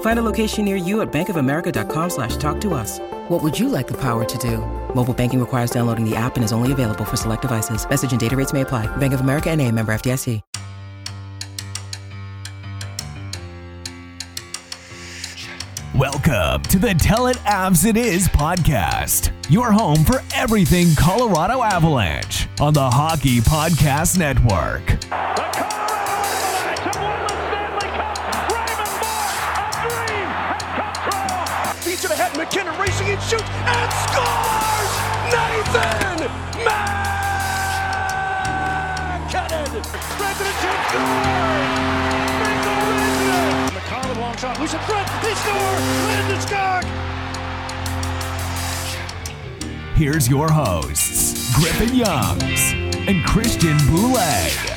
Find a location near you at bankofamerica.com slash talk to us. What would you like the power to do? Mobile banking requires downloading the app and is only available for select devices. Message and data rates may apply. Bank of America and a member FDIC. Welcome to the Tell It Avs It Is podcast, your home for everything Colorado Avalanche on the Hockey Podcast Network. Feet to the head, MacKinnon racing and shoots and scores! Nathan MacKinnon! The chip, scores! McCollum long shot, loose in front, they score! Landeskog! Here's your hosts, Griffin Youngs and Christian Bolle.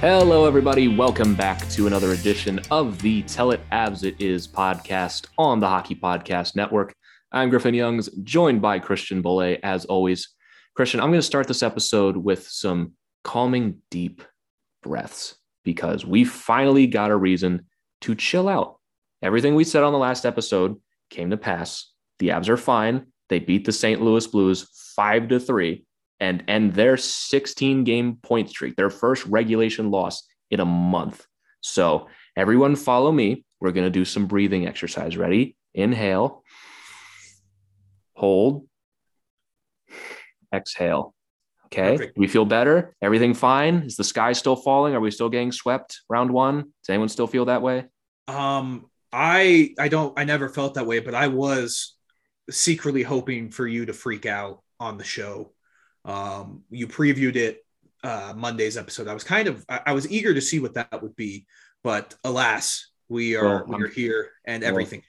Hello, everybody. Welcome back to another edition of the Tell It Avs It Is podcast on the Hockey Podcast Network. I'm Griffin Youngs, joined by Christian Bolle, as always. Christian, I'm going to start this episode with some calming, deep breaths because we finally got a reason to chill out. Everything we said on the last episode came to pass. The Avs are fine. They beat the St. Louis Blues five to three and end their 16 game point streak, their first regulation loss in a month. So, everyone follow me. We're going to do some breathing exercise. Ready? Inhale, hold, exhale. Okay. Perfect. We feel better. Everything fine? Is the sky still falling? Are we still getting swept round one? Does anyone still feel that way? Um, I I don't I never felt that way, but I was secretly hoping for you to freak out on the show. Um, you previewed it uh, Monday's episode. I was kind of I, I was eager to see what that would be, but alas, we are Well, we are here and well, everything.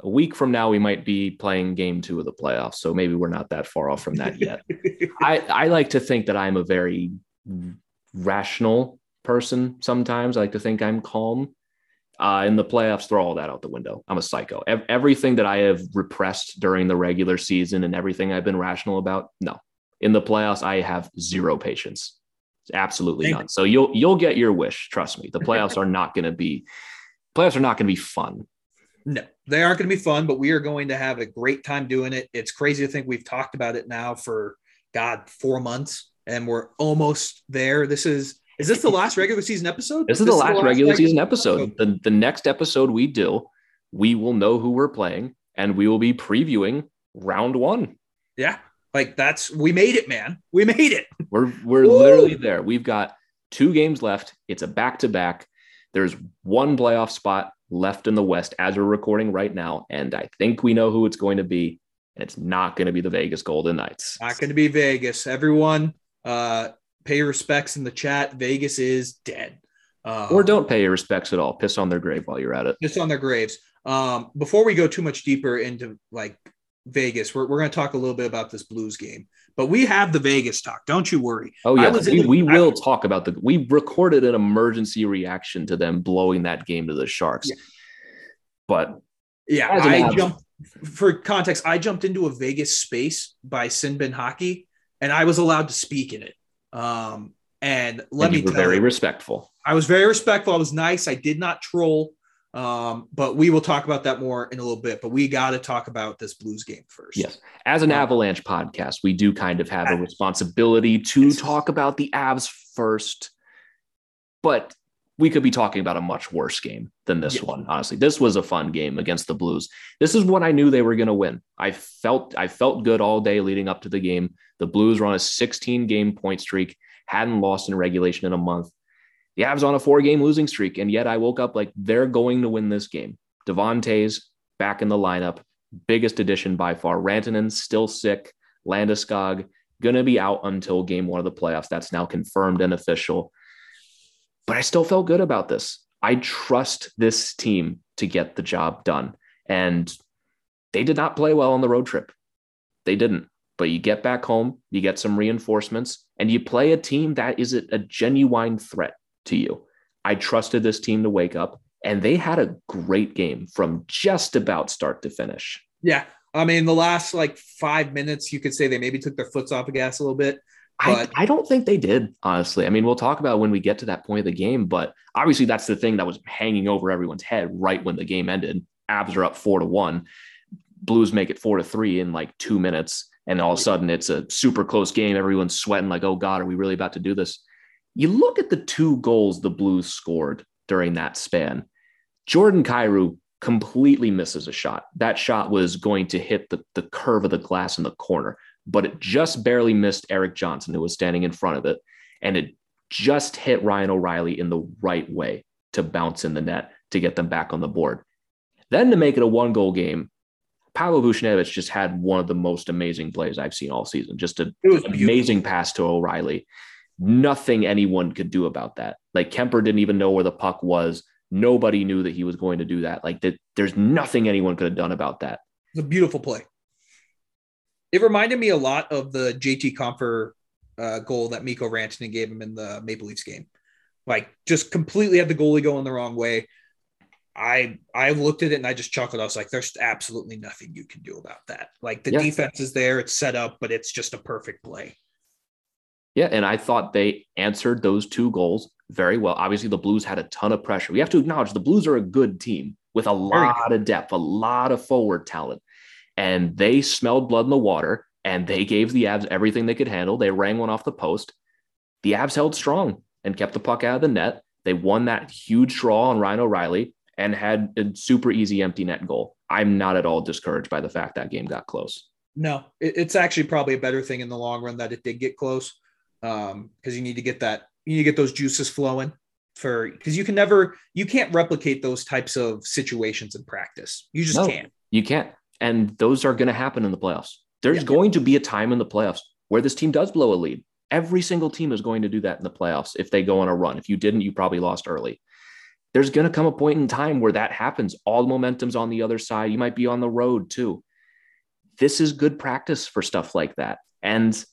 A week from now, we might be playing game two of the playoffs. So maybe we're not that far off from that yet. I, I like to think that I'm a very rational person sometimes. I like to think I'm calm. Uh, in the playoffs, throw all that out the window. I'm a psycho. Ev- everything that I have repressed during the regular season and everything I've been rational about, no. In the playoffs, I have zero patience. Absolutely Same. none. So you'll you'll get your wish. Trust me. The playoffs are not going to be playoffs are not going to be fun. No, they aren't going to be fun, but we are going to have a great time doing it. It's crazy to think we've talked about it now for God four months, and we're almost there. This is is this the last regular season episode? This is the last regular season episode. The, the next episode we do, we will know who we're playing and we will be previewing round one. Yeah, like that's we made it, man. We made it. We're we're Woo! literally there. We've got two games left. It's a back to back. There's one playoff spot left in the West as we're recording right now, and I think we know who it's going to be. And it's not going to be the Vegas Golden Knights. Not going to be Vegas. Everyone, Uh, pay respects in the chat. Vegas is dead. Um, or don't pay your respects at all. Piss on their grave while you're at it. Piss on their graves. Um, before we go too much deeper into like Vegas, we're, we're going to talk a little bit about this Blues game, but we have the Vegas talk. Don't you worry. Oh yeah, we, the, we will I, talk about the. We recorded an emergency reaction to them blowing that game to the Sharks, yeah. but yeah, I jumped for context. I jumped into a Vegas space by Sin Bin Hockey, and I was allowed to speak in it. Um, and let and me were very you, respectful. I was very respectful. I was nice. I did not troll. Um, but we will talk about that more in a little bit. But we got to talk about this Blues game first. Yes. As an um, Avalanche podcast, we do kind of have a responsibility to talk about the Avs first. But we could be talking about a much worse game than this yeah. one. Honestly, this was a fun game against the Blues. This is what I knew they were going to win. I felt I felt good all day leading up to the game. The Blues were on a 16 game point streak, hadn't lost in regulation in a month. The Avs on a four game losing streak, and yet I woke up like they're going to win this game. Devon Toews back in the lineup, biggest addition by far. Rantanen still sick. Landeskog going to be out until game one of the playoffs. That's now confirmed and official but I still felt good about this. I trust this team to get the job done. And they did not play well on the road trip. They didn't. But you get back home, you get some reinforcements, and you play a team that is a genuine threat to you. I trusted this team to wake up, and they had a great game from just about start to finish. Yeah. I mean, the last like five minutes, you could say they maybe took their foots off the gas a little bit. I, I don't think they did, honestly. I mean, we'll talk about when we get to that point of the game, but obviously that's the thing that was hanging over everyone's head right when the game ended. Avs are up four to one. Blues make it four to three in like two minutes. And all of a sudden it's a super close game. Everyone's sweating like, oh God, are we really about to do this? You look at the two goals the Blues scored during that span. Jordan Kyrou completely misses a shot. That shot was going to hit the, the curve of the glass in the corner but it just barely missed Erik Johnson, who was standing in front of it. And it just hit Ryan O'Reilly in the right way to bounce in the net to get them back on the board. Then to make it a one goal game, Pavel Buchnevich just had one of the most amazing plays I've seen all season. Just an amazing pass to O'Reilly. Nothing anyone could do about that. Like Kuemper didn't even know where the puck was. Nobody knew that he was going to do that. Like that, there's nothing anyone could have done about that. It's a beautiful play. It reminded me a lot of the JT Compher uh, goal that Mikko Rantanen gave him in the Maple Leafs game. Like just completely had the goalie going the wrong way. I I looked at it and I just chuckled. I was like, "There's absolutely nothing you can do about that. Like the defense is there, it's set up, but it's just a perfect play." Yeah, and I thought they answered those two goals very well. Obviously, the Blues had a ton of pressure. We have to acknowledge the Blues are a good team with a lot of depth, a lot of forward talent and they smelled blood in the water and they gave the Avs everything they could handle. They rang one off the post. The Avs held strong and kept the puck out of the net. They won that huge draw on Ryan O'Reilly and had a super easy empty net goal. I'm not at all discouraged by the fact that game got close. No, it's actually probably a better thing in the long run that it did get close because um, you need to get that you need to get those juices flowing for because you can never you can't replicate those types of situations in practice. You just no, can't. You can't. And those are going to happen in the playoffs. There's yeah. going to be a time in the playoffs where this team does blow a lead. Every single team is going to do that in the playoffs if they go on a run. If you didn't, you probably lost early. There's going to come a point in time where that happens. All the momentum's on the other side. You might be on the road too. This is good practice for stuff like that. And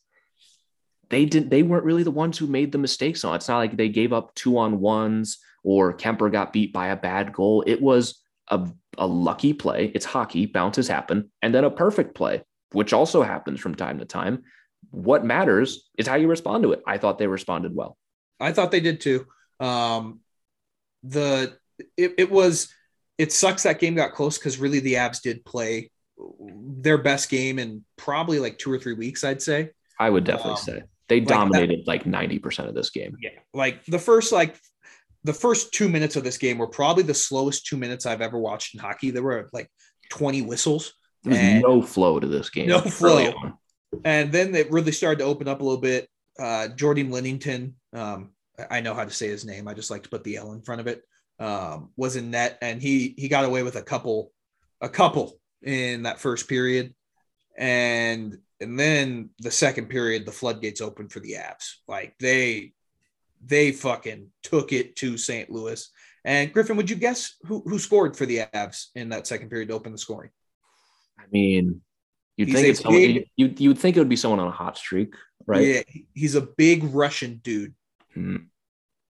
they didn't they weren't really the ones who made the mistakes on. It's not like they gave up two on ones or Kuemper got beat by a bad goal. It was a, a lucky play. It's hockey, bounces happen, and then a perfect play, which also happens from time to time. What matters is how you respond to it. I thought they responded well. I thought they did too. Um, the it, it was it sucks that game got close because really the Avs did play their best game in probably like two or three weeks. I'd say. I would definitely um, say they dominated like ninety percent of this game. Yeah, like the first like the first two minutes of this game were probably the slowest two minutes I've ever watched in hockey. There were like 20 whistles. There was no flow to this game. No flow. And then it really started to open up a little bit. Uh, Jordan Linnington, um, I know how to say his name. I just like to put the L in front of it. Um, was in net, and he he got away with a couple, a couple in that first period. And and then the second period, the floodgates opened for the Avs. Like they they fucking took it to St. Louis. And Griffin, would you guess who who scored for the Avs in that second period to open the scoring? I mean, you'd He's think it's someone, big- you you would think it would be someone on a hot streak, right? Yeah, he's a big Russian dude. Hmm.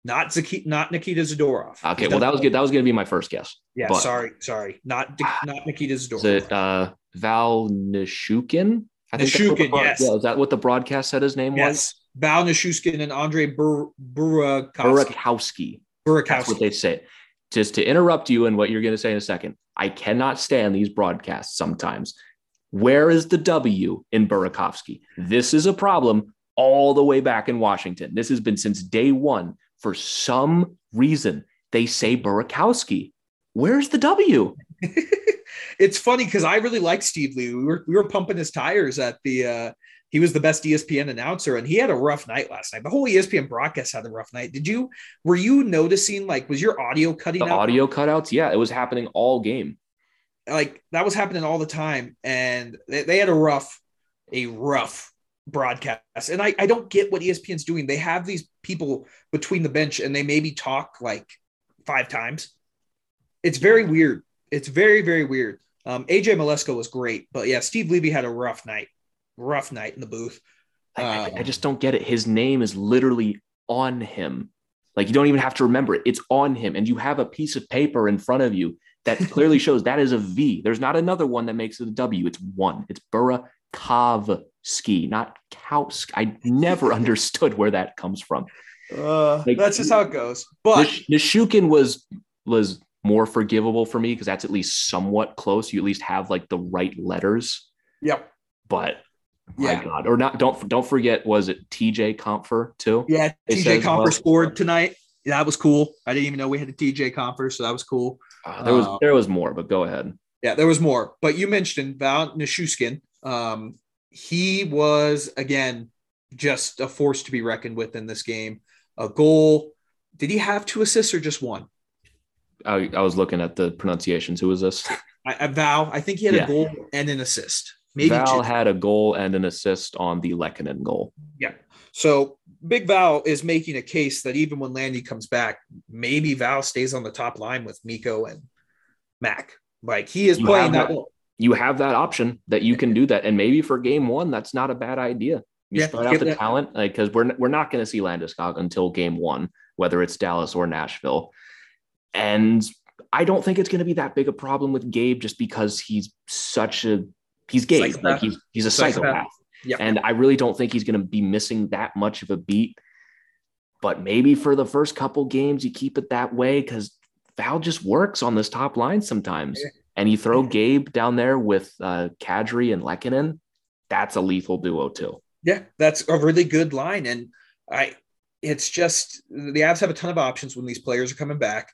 Not Zaki, not Nikita Zadorov. Okay, well that was good. That was going to be my first guess. Yeah, but- sorry, sorry. Not not Nikita Zadorov. Is it uh, Val Nishukin? the Nishukin, broad- yes. Yeah, is that what the broadcast said his name was? Val Nishukin and Andre Bur- Burakovsky. Burakowski. That's what they say. Just to interrupt you and what you're going to say in a second, I cannot stand these broadcasts sometimes. Where is the W in Burakovsky? This is a problem all the way back in Washington. This has been since day one. For some reason, they say Burakowski. Where's the W? it's funny because I really like Steve Levy. We were we were pumping his tires at the uh he was the best ESPN announcer and he had a rough night last night. The whole ESPN broadcast had a rough night. Did you were you noticing like was your audio cutting The out? audio cutouts? Yeah, it was happening all game. like that was happening all the time and they, they had a rough a rough broadcast and I, I don't get what espn's doing they have these people between the bench and they maybe talk like five times it's very weird it's very very weird um, aj Mleczko was great but yeah steve levy had a rough night rough night in the booth I, I- Um, I just don't get it. His name is literally on him. Like you don't even have to remember it. It's on him. And you have a piece of paper in front of you that clearly shows that is a V. There's not another one that makes it a W. It's one. It's Burakovsky, not Kausk. I never understood where that comes from. uh, Like- that's just how it goes but Nish- Nishukin was was more forgivable for me because that's at least somewhat close. You at least have like the right letters. yep But my Yeah. God, or not? Don't don't forget. Was it T.J. Compher too? yeah It tj well- scored tonight yeah, that was cool i didn't even know we had a tj Compher so that was cool Uh, there was Uh, there was more, but go ahead. Yeah, there was more, but you mentioned Val Nishushkin. Um, he was again just a force to be reckoned with in this game. A goal. Did he have two assists or just one? I, I was looking at the pronunciations. Who was this? I, I Val. I think he had Yeah. a goal and an assist. Maybe Val two. had a goal and an assist on the Lehkonen goal. Yeah. So Big Val is making a case that even when Landy comes back, maybe Val stays on the top line with Mikko and Mac. Like he is You playing that. that- role. You have that option that you can do that, and maybe for game one, that's not a bad idea. You Yeah, spread out the that- talent, like because we're we're not going to see Landeskog until game one, whether it's Dallas or Nashville, and I don't think it's going to be that big a problem with Gabe just because he's such a he's Gabe, Psychopath. like he's he's a Psychopath. psychopath. Yeah. And I really don't think he's going to be missing that much of a beat. But maybe for the first couple games, you keep it that way because Val just works on this top line sometimes. Yeah. And you throw Gabe down there with uh, Kadri and Lehkonen, that's a lethal duo too. Yeah, that's a really good line. And I it's just the Avs have a ton of options when these players are coming back.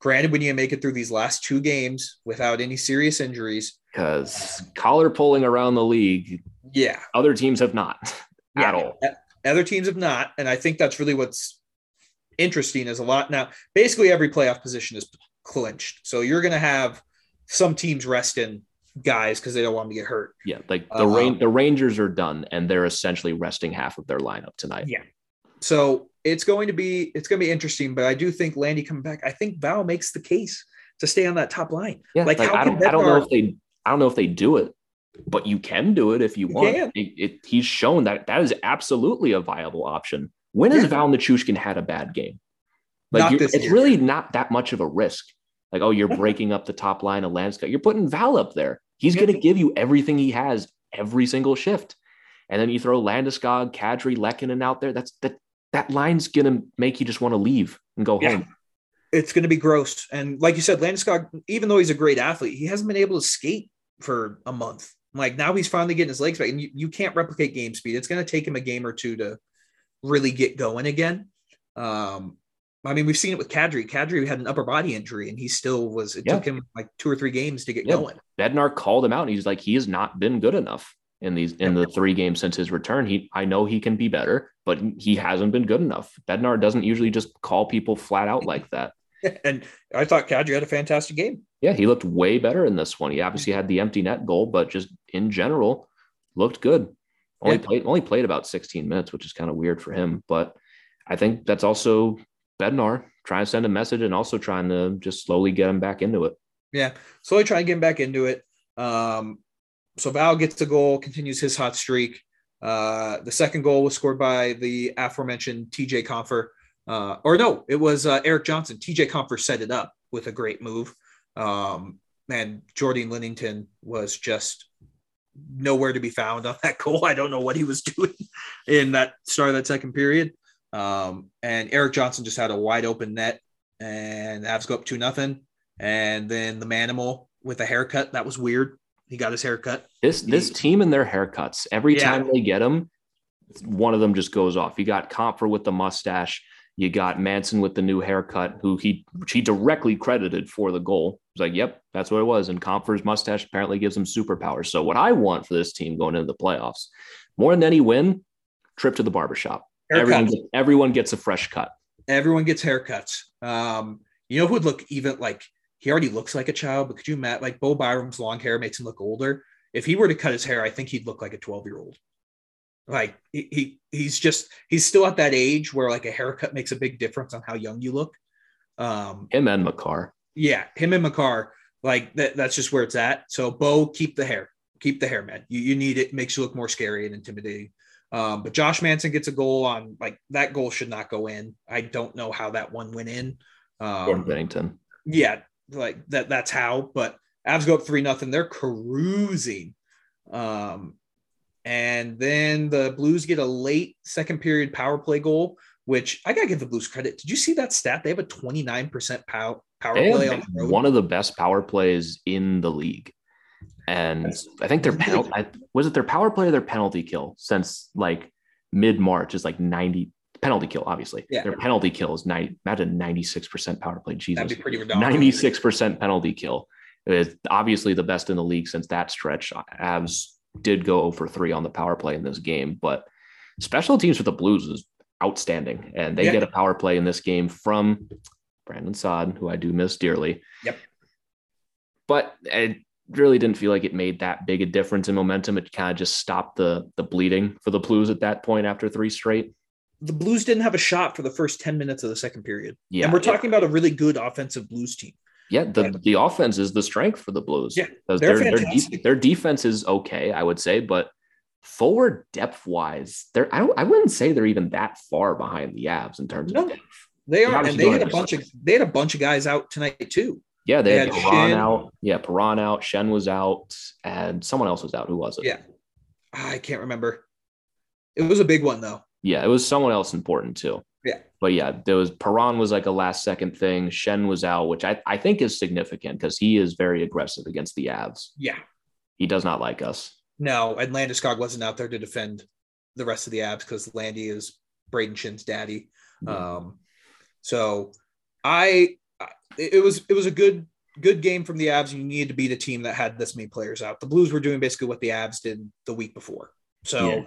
Granted, when you make it through these last two games without any serious injuries, Because collar pulling around the league, yeah, other teams have not at all. Other teams have not, and I think that's really what's interesting. Is a lot now. Basically, every playoff position is clinched, so you're going to have some teams resting guys because they don't want them to get hurt. Yeah, like the Um, rain, the Rangers are done, and they're essentially resting half of their lineup tonight. Yeah. So it's going to be it's going to be interesting, but I do think Landy coming back. I think Val makes the case to stay on that top line. Yeah, Like, like, how I can don't, I don't know if they, I don't know if they do it, but you can do it if you, You want. It, it- he's shown that that is absolutely a viable option. When has Yeah. Val Nichushkin had a bad game? Like it's year. really not that much of a risk. Like, oh, you're breaking up the top line of Landeskog. You're putting Val up there. He's going to give you everything he has every single shift. And then you throw Landeskog, Kadri, Lehkonen out there. That's that that line's going to make you just want to leave and go Yeah. home. It's going to be gross. And like you said, Landeskog, even though he's a great athlete, he hasn't been able to skate for a month. Like now he's finally getting his legs back, and you, you can't replicate game speed. It's going to take him a game or two to really get going again. Um, I mean, we've seen it with Kadri. Kadri had an upper body injury, and he still was. It Yeah. took him like two or three games to get Yeah. going. Bednar called him out and he's like, he has not been good enough in these in the three games since his return. He I know he can be better, but he hasn't been good enough. Bednar doesn't usually just call people flat out like that. And I thought Kadri had a fantastic game. Yeah, he looked way better in this one. He obviously had the empty net goal, but just in general, looked good. Only Yeah. played only played about 16 minutes, which is kind of weird for him. But I think that's also Bednar trying to send a message and also trying to just slowly get him back into it. Yeah, slowly trying to get him back into it. Um, so Val gets the goal, continues his hot streak. Uh, the second goal was scored by the aforementioned TJ Compher. Uh, or no, it was uh, Erik Johnson. TJ Compher set it up with a great move. Um, and Jordan Linnington was just nowhere to be found on that goal. I don't know what he was doing in that start of that second period. Um, and Erik Johnson just had a wide open net, and Avs go up two nothing. And then the Manimal with a haircut that was weird. He got his haircut. This this team and their haircuts, every Yeah. time they get them, one of them just goes off. You got Compher with the mustache. You got Manson with the new haircut, who he which he directly credited for the goal. He's like, "Yep, that's what it was." And Compher's mustache apparently gives him superpowers. So what I want for this team going into the playoffs, more than any win, trip to the barbershop. Everyone, Haircuts. get- everyone gets a fresh cut. Everyone gets haircuts. Um, you know who would look even like he already looks like a child, but could you imagine like Bo Byram's long hair makes him look older? If he were to cut his hair, I think he'd look like a 12 year old. Like he, he he's just he's still at that age where like a haircut makes a big difference on how young you look. Um, Him and Makar. yeah, him and Makar, like that, that's just where it's at. So Bo, keep the hair, keep the hair, man. You, you need it. Makes you look more scary and intimidating. Um, but Josh Manson gets a goal on like that goal should not go in. I don't know how that one went in. Gordon Um, Binnington. yeah, like that. That's how. But Avs go up three nothing. They're cruising. Um, and then the Blues get a late second period power play goal, which I gotta give the Blues credit. Did you see that stat? They have a twenty nine percent power power play on the road. one of the best power plays in the league. And I think their penalty was it their power play or their penalty kill since like mid March is like 90 penalty kill, obviously. Yeah. Their penalty kill is 90, imagine 96% power play. Jesus. That'd be pretty redundant. 96% penalty kill. It's obviously the best in the league since that stretch. Avs did go over three on the power play in this game, but special teams for the Blues is outstanding. And they Yeah. get a power play in this game from Brandon Saad, who I do miss dearly. Yep. But it really didn't feel like it made that big a difference in momentum. It kind of just stopped the the bleeding for the Blues at that point after three straight. the Blues didn't have a shot for the first 10 minutes of the second period. Yeah, and we're yeah. talking about a really good offensive Blues team. Yeah, the, Right. the offense is the strength for the Blues. Yeah, they're their, their, de- their defense is okay, I would say, but forward depth wise, they're I, I wouldn't say they're even that far behind the Avs in terms No. of depth. They are, and they had a bunch of they had a bunch of guys out tonight too. Yeah, they, They had had Perron out. Yeah, Perron out. Schenn was out, and someone else was out. Who was it? Yeah. I can't remember. It was a big one though. Yeah, it was someone else important too. Yeah. But yeah, there was Perron was like a last second thing. Schenn was out, which I, I think is significant because he is very aggressive against the Avs. Yeah. He does not like us. No, and Landeskog wasn't out there to defend the rest of the abs because Landy is Brayden Schenn's daddy. Um, so I- it was it was a good good game from the Avs. You needed to beat a team that had this many players out. The Blues were doing basically what the Avs did the week before, so Yeah.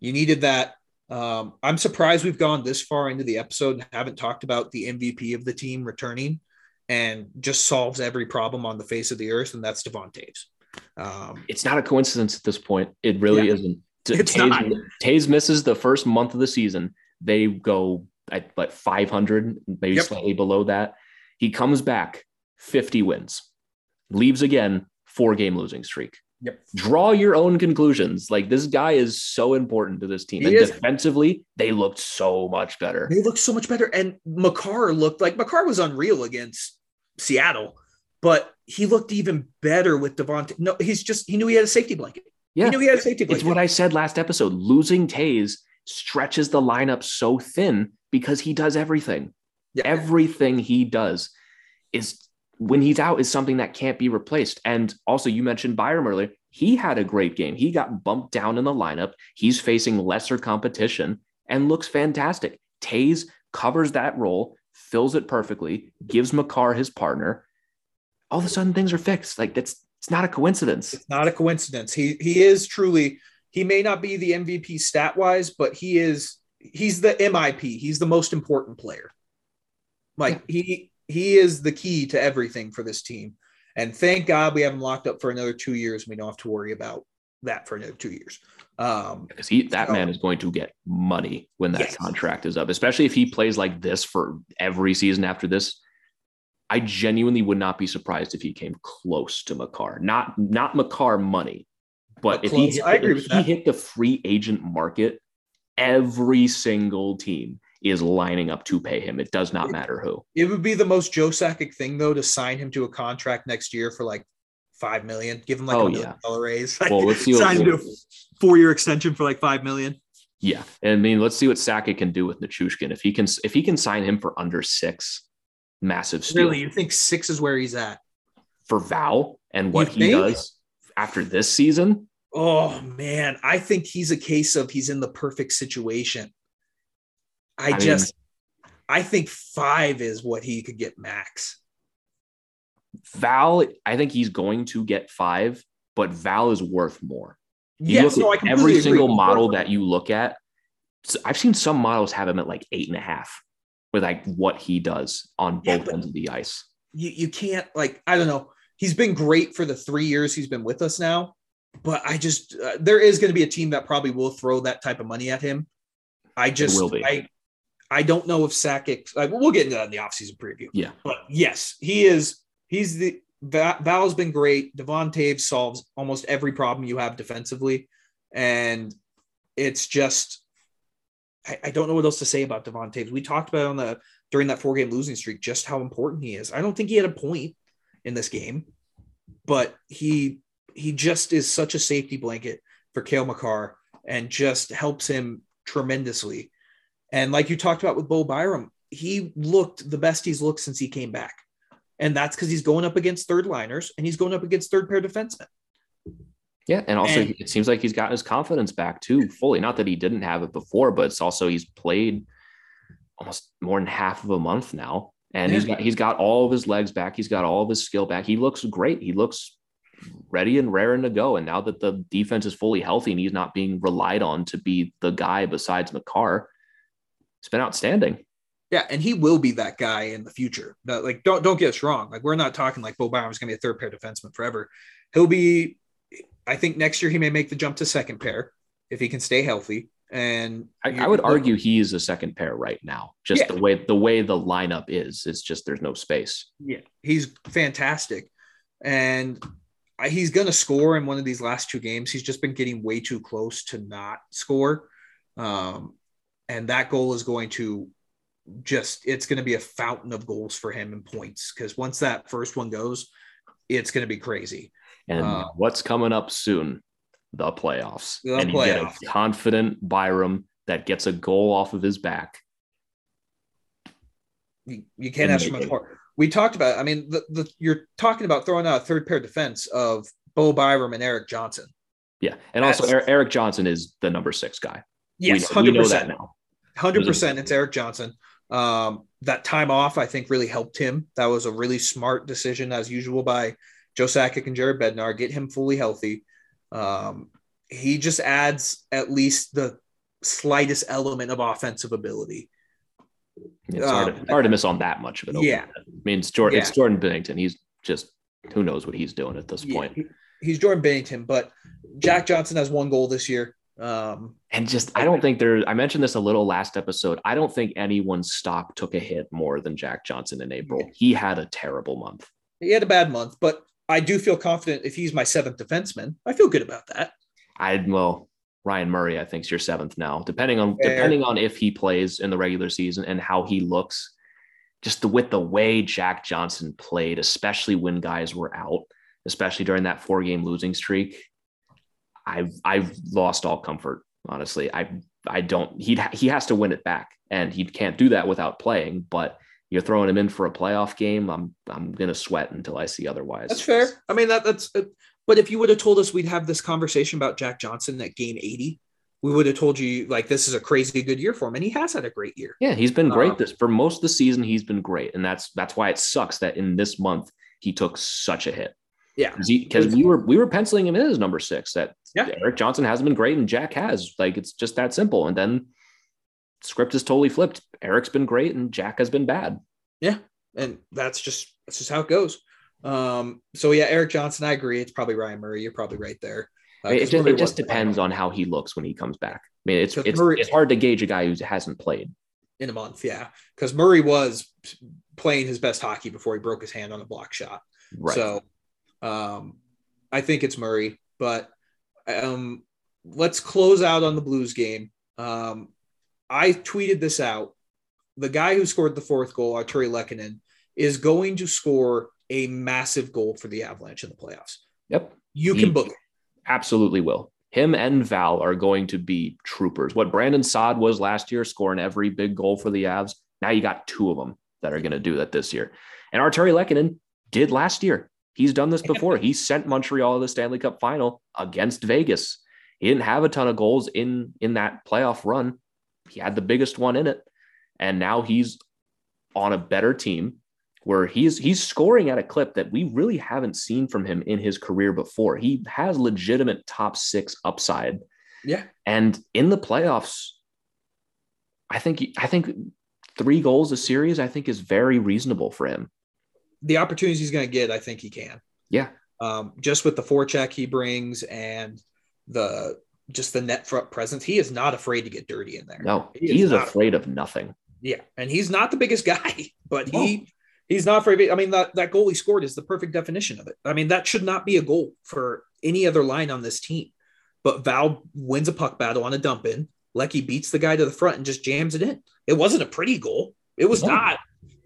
you needed that. Um, I'm surprised we've gone this far into the episode and haven't talked about the MVP of the team returning and just solves every problem on the face of the earth, and that's Devon Toews. Um, It's not a coincidence at this point. It really Yeah. isn't. It's Taves, not. Toews misses the first month of the season. They go at like 500, maybe Yep. slightly below that. He comes back, 50 wins, leaves again, four game losing streak. Yep. Draw your own conclusions. Like this guy is so important to this team. He and is. defensively, they looked so much better. They looked so much better. And Makar looked like Makar was unreal against Seattle, but he looked even better with Devontae. No, he's just he knew he had a safety blanket. Yeah. He knew he had a safety blanket. It's what I said last episode. Losing Toews stretches the lineup so thin because he does everything. Yeah. Everything he does is when he's out is something that can't be replaced. And also, you mentioned Byram earlier. He had a great game. He got bumped down in the lineup. He's facing lesser competition and looks fantastic. Toews covers that role, fills it perfectly, gives Makar his partner. All of a sudden, things are fixed. Like that's it's not a coincidence. It's not a coincidence. He he is truly. He may not be the MVP stat wise, but he is. He's the MIP. He's the most important player. Like he he is the key to everything for this team. And thank God we have him locked up for another two years. We don't have to worry about that for another two years. Um, because he that So- man is going to get money when that Yes. contract is up, especially if he plays like this for every season after this. I genuinely would not be surprised if he came close to Makar. Not not Makar money, but But if he hit, I agree if he that. hit the free agent market, every single team is lining up to pay him. It does not matter who. it would be the most Joe Sakic thing though to sign him to a contract next year for like five million, give him like Oh, a million yeah. dollar raise. Well, let's see sign him to a four year extension for like five million. Yeah, and I mean, let's see what Sakic can do with Nichushkin. If he can, if he can sign him for under six, massive steal. Really, you think six is where he's at? for Val and what he does after this season. Oh man, I think he's a case of he's in the perfect situation. I, mean- just I think five is what he could get max. Val, I think he's going to get five, but Val is worth more. You Yes, look no, at completely every single model that you look at. so I've seen some models have him at like eight and a half with like what he does on both but- ends of the ice. you you can't like I don't know. He's been great for the three years he's been with us now, but I just uh, there is going to be a team that probably will throw that type of money at him. I just will be. I I don't know if Sakic. Like, we'll get into that in the offseason preview. Yeah. but yes, he is. He's the Val's been great. Devon Toews solves almost every problem you have defensively, and it's just I, I don't know what else to say about Devon Toews. We talked about on the during that four game losing streak just how important he is. I don't think he had a point in this game, but he he just is such a safety blanket for Cale Makar and just helps him tremendously. And like you talked about with Bo Byram, he looked the best he's looked since he came back. And that's because he's going up against third liners and he's going up against third pair defensemen. Yeah, and also And- it seems like he's gotten his confidence back too fully. Not that he didn't have it before, but it's also he's played almost more than half of a month now, and he's got he's got all of his legs back. He's got all of his skill back. He looks great. He looks ready and raring to go. And now that the defense is fully healthy and he's not being relied on to be the guy besides Makar, it's been outstanding. Yeah, and he will be that guy in the future. But like, don't don't get us wrong. Like, we're not talking like Bo going to be a third pair defenseman forever. He'll be. I think next year he may make the jump to second pair if he can stay healthy. And I, I would argue he is a second pair right now. Just Yeah. the way the way the lineup is, it's just there's no space. Yeah, he's fantastic, and I- he's going to score in one of these last two games. He's just been getting way too close to not score, um, and that goal is going to just it's going to be a fountain of goals for him and points because once that first one goes, it's going to be crazy. And Uh, what's coming up soon? The playoffs. The and you get a confident Byram that gets a goal off of his back. You, you can't ask for much more. We talked about. I mean, the, the you're talking about throwing out a third pair defense of Bo Byram and Erik Johnson. Yeah. And also That's- Erik, Erik Johnson is the number six guy. Yes, we, know- we hundred know that percent. now. Hundred percent, it's Erik Johnson. Um, that time off, I think, really helped him. That was a really smart decision, as usual, by Joe Sakic and Jared Bednar. Get him fully healthy. Um, he just adds at least the slightest element of offensive ability. It's hard, Um, to, hard to miss on that much of it. Yeah. I mean, it's Jordan, it's Jordan Binnington. He's just who knows what he's doing at this point. He- he's Jordan Binnington, but Jack Johnson has one goal this year. Um, And just, I don't think there, I mentioned this a little last episode. I don't think anyone's stock took a hit more than Jack Johnson in April. Yeah. He had a terrible month. he had a bad month, but I do feel confident if he's my seventh defenseman. I feel good about that. I well, Ryan Murray, I think, is your seventh now, depending on Fair. depending on if he plays in the regular season and how he looks. Just the with the way Jack Johnson played, especially when guys were out, especially during that four game losing streak. I've I've lost all comfort. Honestly, I I don't. He he has to win it back, and he can't do that without playing. But you're throwing him in for a playoff game. I'm I'm gonna sweat until I see otherwise. That's fair. I mean, that that's. Uh, but if you would have told us we'd have this conversation about Jack Johnson at game 80, we would have told you like this is a crazy good year for him, and he has had a great year. Yeah, he's been great Um, this for most of the season. He's been great, and that's that's why it sucks that in this month he took such a hit. Yeah, because we were we were penciling him in as number six. That Yeah. Erik Johnson hasn't been great, and Jack has. Like it's just that simple. And then script is totally flipped. Erik's been great, and Jack has been bad. yeah, and that's just that's just how it goes. Um, so yeah, Erik Johnson, I agree. It's probably Ryan Murray. You're probably right there. Uh, it just, it just depends on how he looks when he comes back. I mean, it's it's, Murray- it's hard to gauge a guy who hasn't played. in a month. Yeah, because Murray was playing his best hockey before he broke his hand on a block shot. Right. So, um, I think it's Murray, but um, let's close out on the Blues game. Um, I tweeted this out. The guy who scored the fourth goal, Artturi Lehkonen, is going to score a massive goal for the Avalanche in the playoffs. Yep. You He- can book it. Absolutely will. Him and Val are going to be troopers. What Brandon Saad was last year, scoring every big goal for the Avs. Now you got two of them that are going to do that this year. And Artturi Lehkonen did last year. He's done this before. he sent Montreal to the Stanley Cup final against Vegas. He didn't have a ton of goals in in that playoff run. He had the biggest one in it. And now he's on a better team where he's he's scoring at a clip that we really haven't seen from him in his career before. He has legitimate top 6 upside. Yeah. And in the playoffs, I think I think 3 goals a series I think is very reasonable for him. The opportunities he's going to get, I think he can. Yeah. um, just with the forecheck he brings and the just the net front presence, he is not afraid to get dirty in there. No, He he is is not- afraid of nothing. Yeah, and he's not the biggest guy, but he he's not afraid. I mean, that that goal he scored is the perfect definition of it. I mean, that should not be a goal for any other line on this team. But Val wins a puck battle on a dump in. Lecky beats the guy to the front and just jams it in. It wasn't a pretty goal. It was No. not,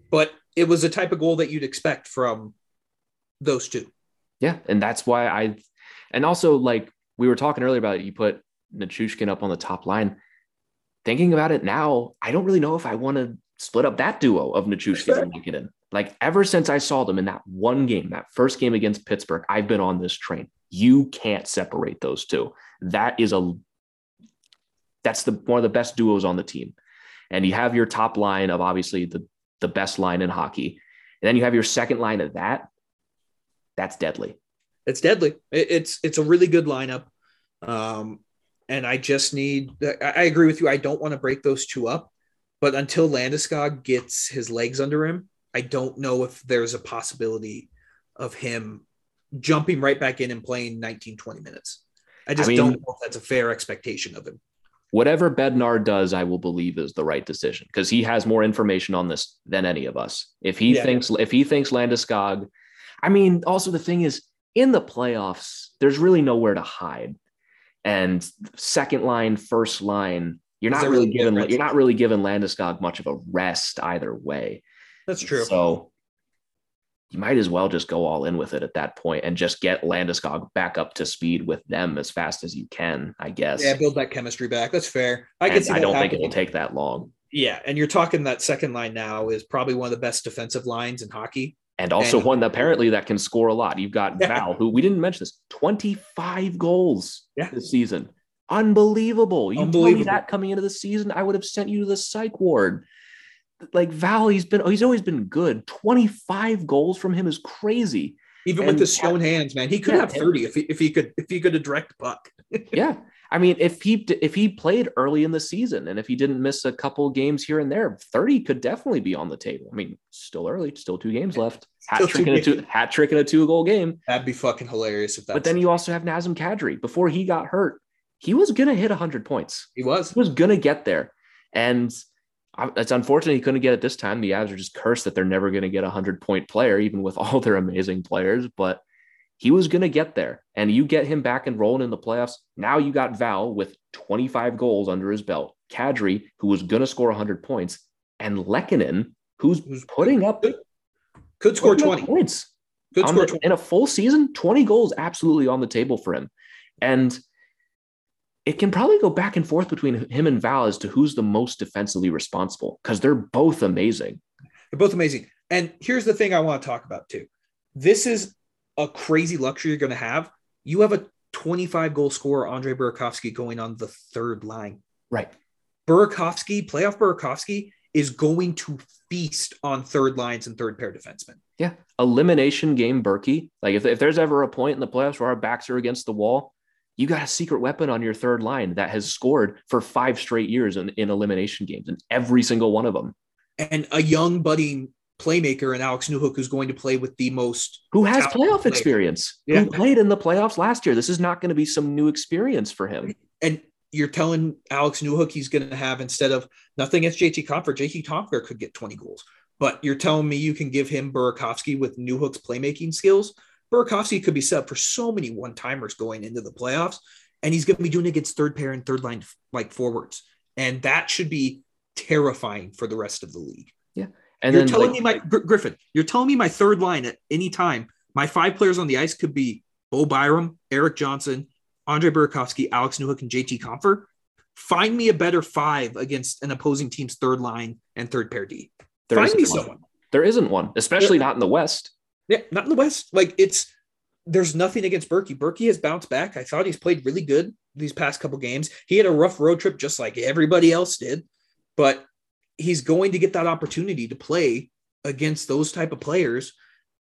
but it was a type of goal that you'd expect from those two. Yeah, and that's why I, and also like we were talking earlier about it, you put Nichushkin up on the top line. Thinking about it now, I don't really know if I want to split up that duo of Nichushkin and Nikita. Like ever since I saw them in that one game, that first game against Pittsburgh, I've been on this train. You can't separate those two. That is a that's the one of the best duos on the team. And you have your top line of obviously the the best line in hockey. And then you have your second line of that. That's deadly. it's deadly. It's it's a really good lineup, um, and I just need. I, I agree with you. I don't want to break those two up, but until Landeskog gets his legs under him, I don't know if there's a possibility of him jumping right back in and playing 19, 20 minutes. I just mean- don't know if that's a fair expectation of him. Whatever Bednar does, I will believe is the right decision because he has more information on this than any of us. If he Yeah. thinks if he thinks Landeskog, I mean, also the thing is in the playoffs, there's really nowhere to hide. And second line, first line, you're not really giving you're not really giving Landeskog much of a rest either way. That's true. So you might as well just go all in with it at that point and just get Landeskog back up to speed with them as fast as you can, I guess. yeah, build that chemistry back. That's fair. I And can see I don't think it'll take that long. Yeah, and you're talking that second line now is probably one of the best defensive lines in hockey. and also And- one that apparently that can score a lot. You've got Val, who we didn't mention this, 25 goals Yeah. this season. Unbelievable. You told me that coming into the season, I would have sent you to the psych ward. Like Val, he's been he's always been good. 25 goals from him is crazy. Even And with his stone hands, man, he could Yeah, have 30 if he, if he could if he could have direct puck. Yeah. I mean, if he if he played early in the season and if he didn't miss a couple games here and there, 30 could definitely be on the table. I mean, still early, still two games left. Hat trick in a two, hat trick in a two goal game. That'd be fucking hilarious if that's But then you also have Nazem Kadri. Before he got hurt, he was going to hit 100 points. he was. He was going to get there. And it's unfortunate he couldn't get it this time. The Avs are just cursed that they're never going to get a 100 point player, even with all their amazing players. But he was going to get there. And you get him back and rolling in the playoffs. Now you got Val with 25 goals under his belt, Kadri, who was going to score 100 points, and Lehkonen, who's Who's putting up Could score 20. points Could score the- 20. in a full season, 20 goals absolutely on the table for him. And it can probably go back and forth between him and Val as to who's the most defensively responsible because they're both amazing. They're both amazing. And here's the thing I want to talk about too. This is a crazy luxury you're going to have. You have a 25 goal scorer, Andre Burakovsky, going on the third line. Right. Burakovsky, playoff Burakovsky, is going to feast on third lines and third pair defensemen. Yeah. Elimination game Berkey. Like if, if there's ever a point in the playoffs where our backs are against the wall, you got a secret weapon on your third line that has scored for five straight years in, in elimination games, and every single one of them. And a young budding playmaker and Alex Newhook, who's going to play with the most who has playoff player. experience, Yeah. who played in the playoffs last year. This is not going to be some new experience for him. And you're telling Alex Newhook he's going to have instead of nothing against JT Compher. JT Compher could get 20 goals, but you're telling me you can give him Burakovsky with Newhook's playmaking skills. Burakovsky could be set up for so many one timers going into the playoffs, and he's going to be doing it against third pair and third line like forwards, and that should be terrifying for the rest of the league. Yeah, and you're then telling like, me my Gr- Griffin, you're telling me my third line at any time, my five players on the ice could be Bo Byram, Erik Johnson, Andre Burakovsky, Alex Newhook, and JT Compher. Find me a better five against an opposing team's third line and third pair D. there Find me one. someone. There isn't one, especially not in the West. Yeah, not in the West. Like it's there's nothing against Berkey. Berkey has bounced back. I thought he's played really good these past couple games. He had a rough road trip just like everybody else did, but he's going to get that opportunity to play against those type of players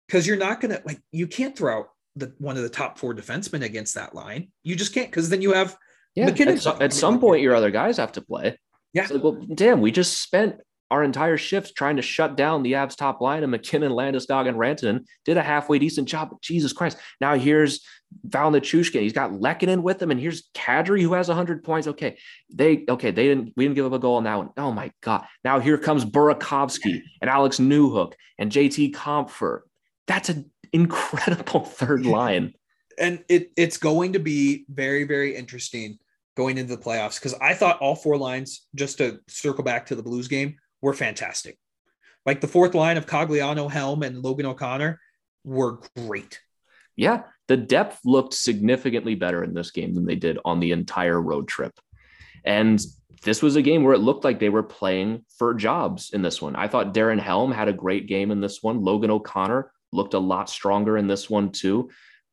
because you're not gonna like you can't throw out the one of the top four defensemen against that line. You just can't because then you have Yeah, MacKinnon at, so- at some point, your other guys have to play. Yeah. Like, well, damn, we just spent our entire shift trying to shut down the Avs top line, and MacKinnon, Landeskog, and Rantanen did a halfway decent job. Jesus Christ! Now here's Val Nichushkin. He's got Lehkonen with him, and here's Kadri who has 100 points. Okay, they okay they didn't we didn't give up a goal on that one. Oh my god! Now here comes Burakovsky and Alex Newhook and JT Compher. That's an incredible third line. and it it's going to be very very interesting going into the playoffs because I thought all four lines just to circle back to the Blues game were fantastic. Like the fourth line of Cogliano, Helm, and Logan O'Connor were great. Yeah, the depth looked significantly better in this game than they did on the entire road trip. And this was a game where it looked like they were playing for jobs in this one. I thought Darren Helm had a great game in this one. Logan O'Connor looked a lot stronger in this one, too.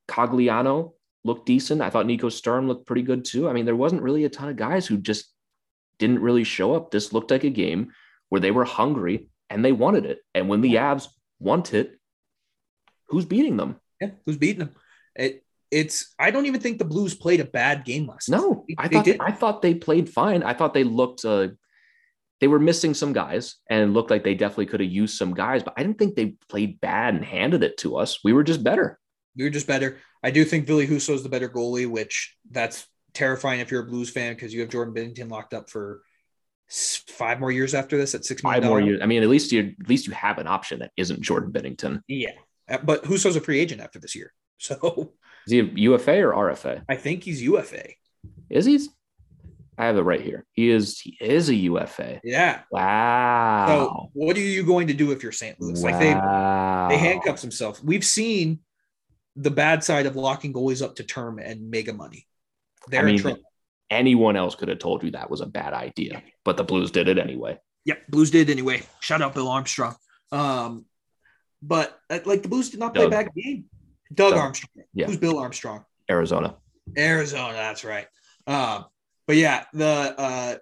Cogliano looked decent. I thought Nico Sturm looked pretty good, too. I mean, there wasn't really a ton of guys who just didn't really show up. This looked like a game where they were hungry and they wanted it. And when the Avs want it, who's beating them? Yeah, who's beating them? It it's I don't even think the Blues played a bad game last. No, They- I thought did. I thought they played fine. I thought they looked uh they were missing some guys and looked like they definitely could have used some guys, but I didn't think they played bad and handed it to us. We were just better. We were just better. I do think Ville Husso is the better goalie, which that's terrifying if you're a Blues fan because you have Jordan Binnington locked up for five more years after this at six million Five more years. I mean, at least you at least you have an option that isn't Jordan Binnington. Yeah, Uh, but Husso's a free agent after this year, so Is he a UFA or RFA? I think he's UFA. Is he? I have it right here. He is he is a UFA. Yeah. Wow. So what are you going to do if you're St. Louis? Like they they handcuffs themselves. We've seen the bad side of locking goalies up to term and mega money. They're I mean, in trouble. Anyone else could have told you that was a bad idea, but the Blues did it anyway. Yep, Blues did anyway. Shout out Bill Armstrong. Um, but uh, like the Blues did not play Doug. bad game. Doug, Doug. Armstrong. Yeah. Who's Bill Armstrong? Arizona. Arizona. That's right. Um, but yeah, the uh,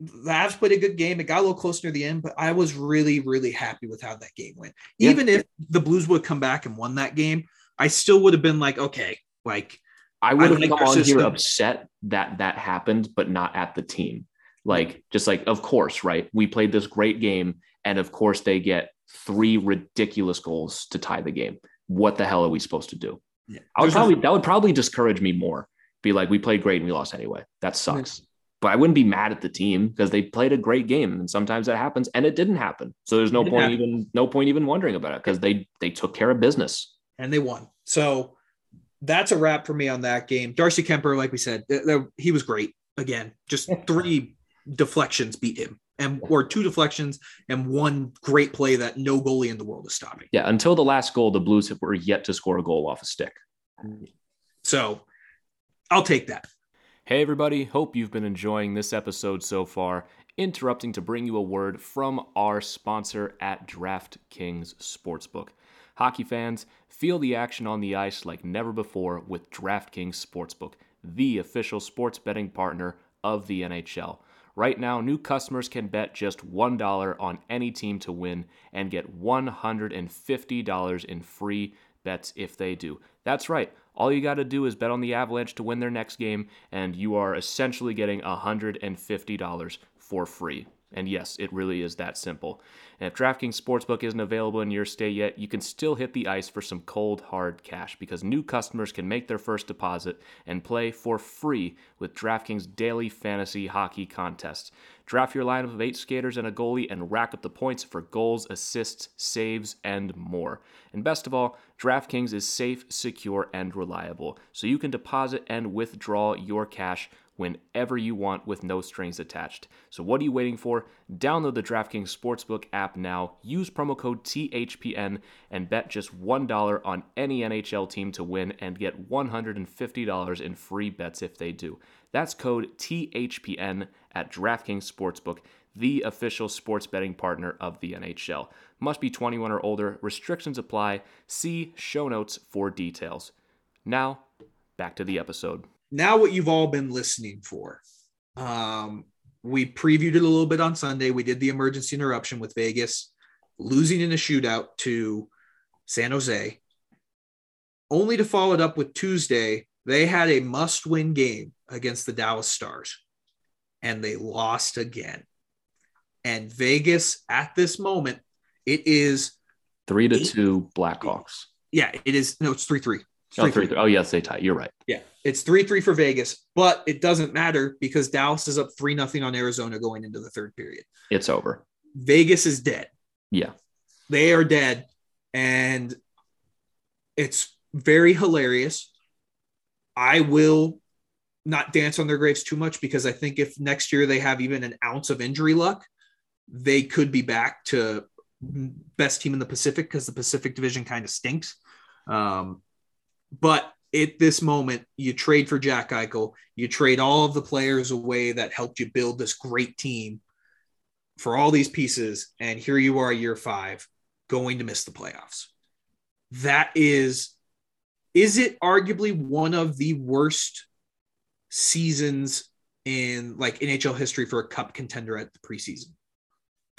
the Avs played a good game. It got a little close near the end, but I was really, really happy with how that game went. Yeah. Even if the Blues would come back and won that game, I still would have been like, okay, like I would have like come on here upset that that happened, but not at the team. Like, just like, of course, right? We played this great game, and of course, they get three ridiculous goals to tie the game. What the hell are we supposed to do? Yeah. I would There's probably that would probably discourage me more. Be like, we played great and we lost anyway. That sucks. But I wouldn't be mad at the team because they played a great game, and sometimes that happens, and it didn't happen. So there's no point happen. even no point even wondering about it because they they took care of business. and they won. So that's a wrap for me on that game. Darcy Kuemper, like we said, th- th- he was great again. Just three deflections beat him, and or two deflections and one great play that no goalie in the world is stopping. Yeah, until the last goal, the Blues were yet to score a goal off a stick. So I'll take that. Hey, everybody. Hope you've been enjoying this episode so far. Interrupting to bring you a word from our sponsor at DraftKings Sportsbook. Hockey fans, feel the action on the ice like never before with DraftKings Sportsbook, the official sports betting partner of the NHL. Right now, new customers can bet just $1 on any team to win and get $150 in free bets if they do. That's right. All you got to do is bet on the Avalanche to win their next game, and you are essentially getting $150 for free. And yes, it really is that simple. And if DraftKings Sportsbook isn't available in your state yet, you can still hit the ice for some cold, hard cash because new customers can make their first deposit and play for free with DraftKings daily fantasy hockey contests. Draft your lineup of eight skaters and a goalie and rack up the points for goals, assists, saves, and more. And best of all, DraftKings is safe, secure, and reliable, so you can deposit and withdraw your cash whenever you want with no strings attached. So what are you waiting for? Download the DraftKings Sportsbook app now, use promo code THPN, and bet just $1 on any NHL team to win and get $150 in free bets if they do. That's code THPN at DraftKings Sportsbook, the official sports betting partner of the NHL. Must be 21 or older. Restrictions apply. See show notes for details. Now, back to the episode now what you've all been listening for. Um, we previewed it a little bit on Sunday. We did the emergency interruption with Vegas losing in a shootout to San Jose, only to follow it up with Tuesday. They had a must win game against the Dallas Stars and they lost again. And Vegas at this moment, it is three to eight, two Blackhawks. Yeah, it is. No, it's three three. Oh, three, three. oh, yes, they tie. You're right. Yeah, it's three three for Vegas, but it doesn't matter because Dallas is up three nothing on Arizona going into the third period. It's over. Vegas is dead. Yeah, they are dead, and it's very hilarious. I will not dance on their graves too much because I think if next year they have even an ounce of injury luck, they could be back to best team in the Pacific because the Pacific Division kind of stinks. Um, but at this moment, you trade for Jack Eichel, you trade all of the players away that helped you build this great team for all these pieces, and here you are, year five, going to miss the playoffs. That is, is it arguably one of the worst seasons in like NHL history for a cup contender at the preseason?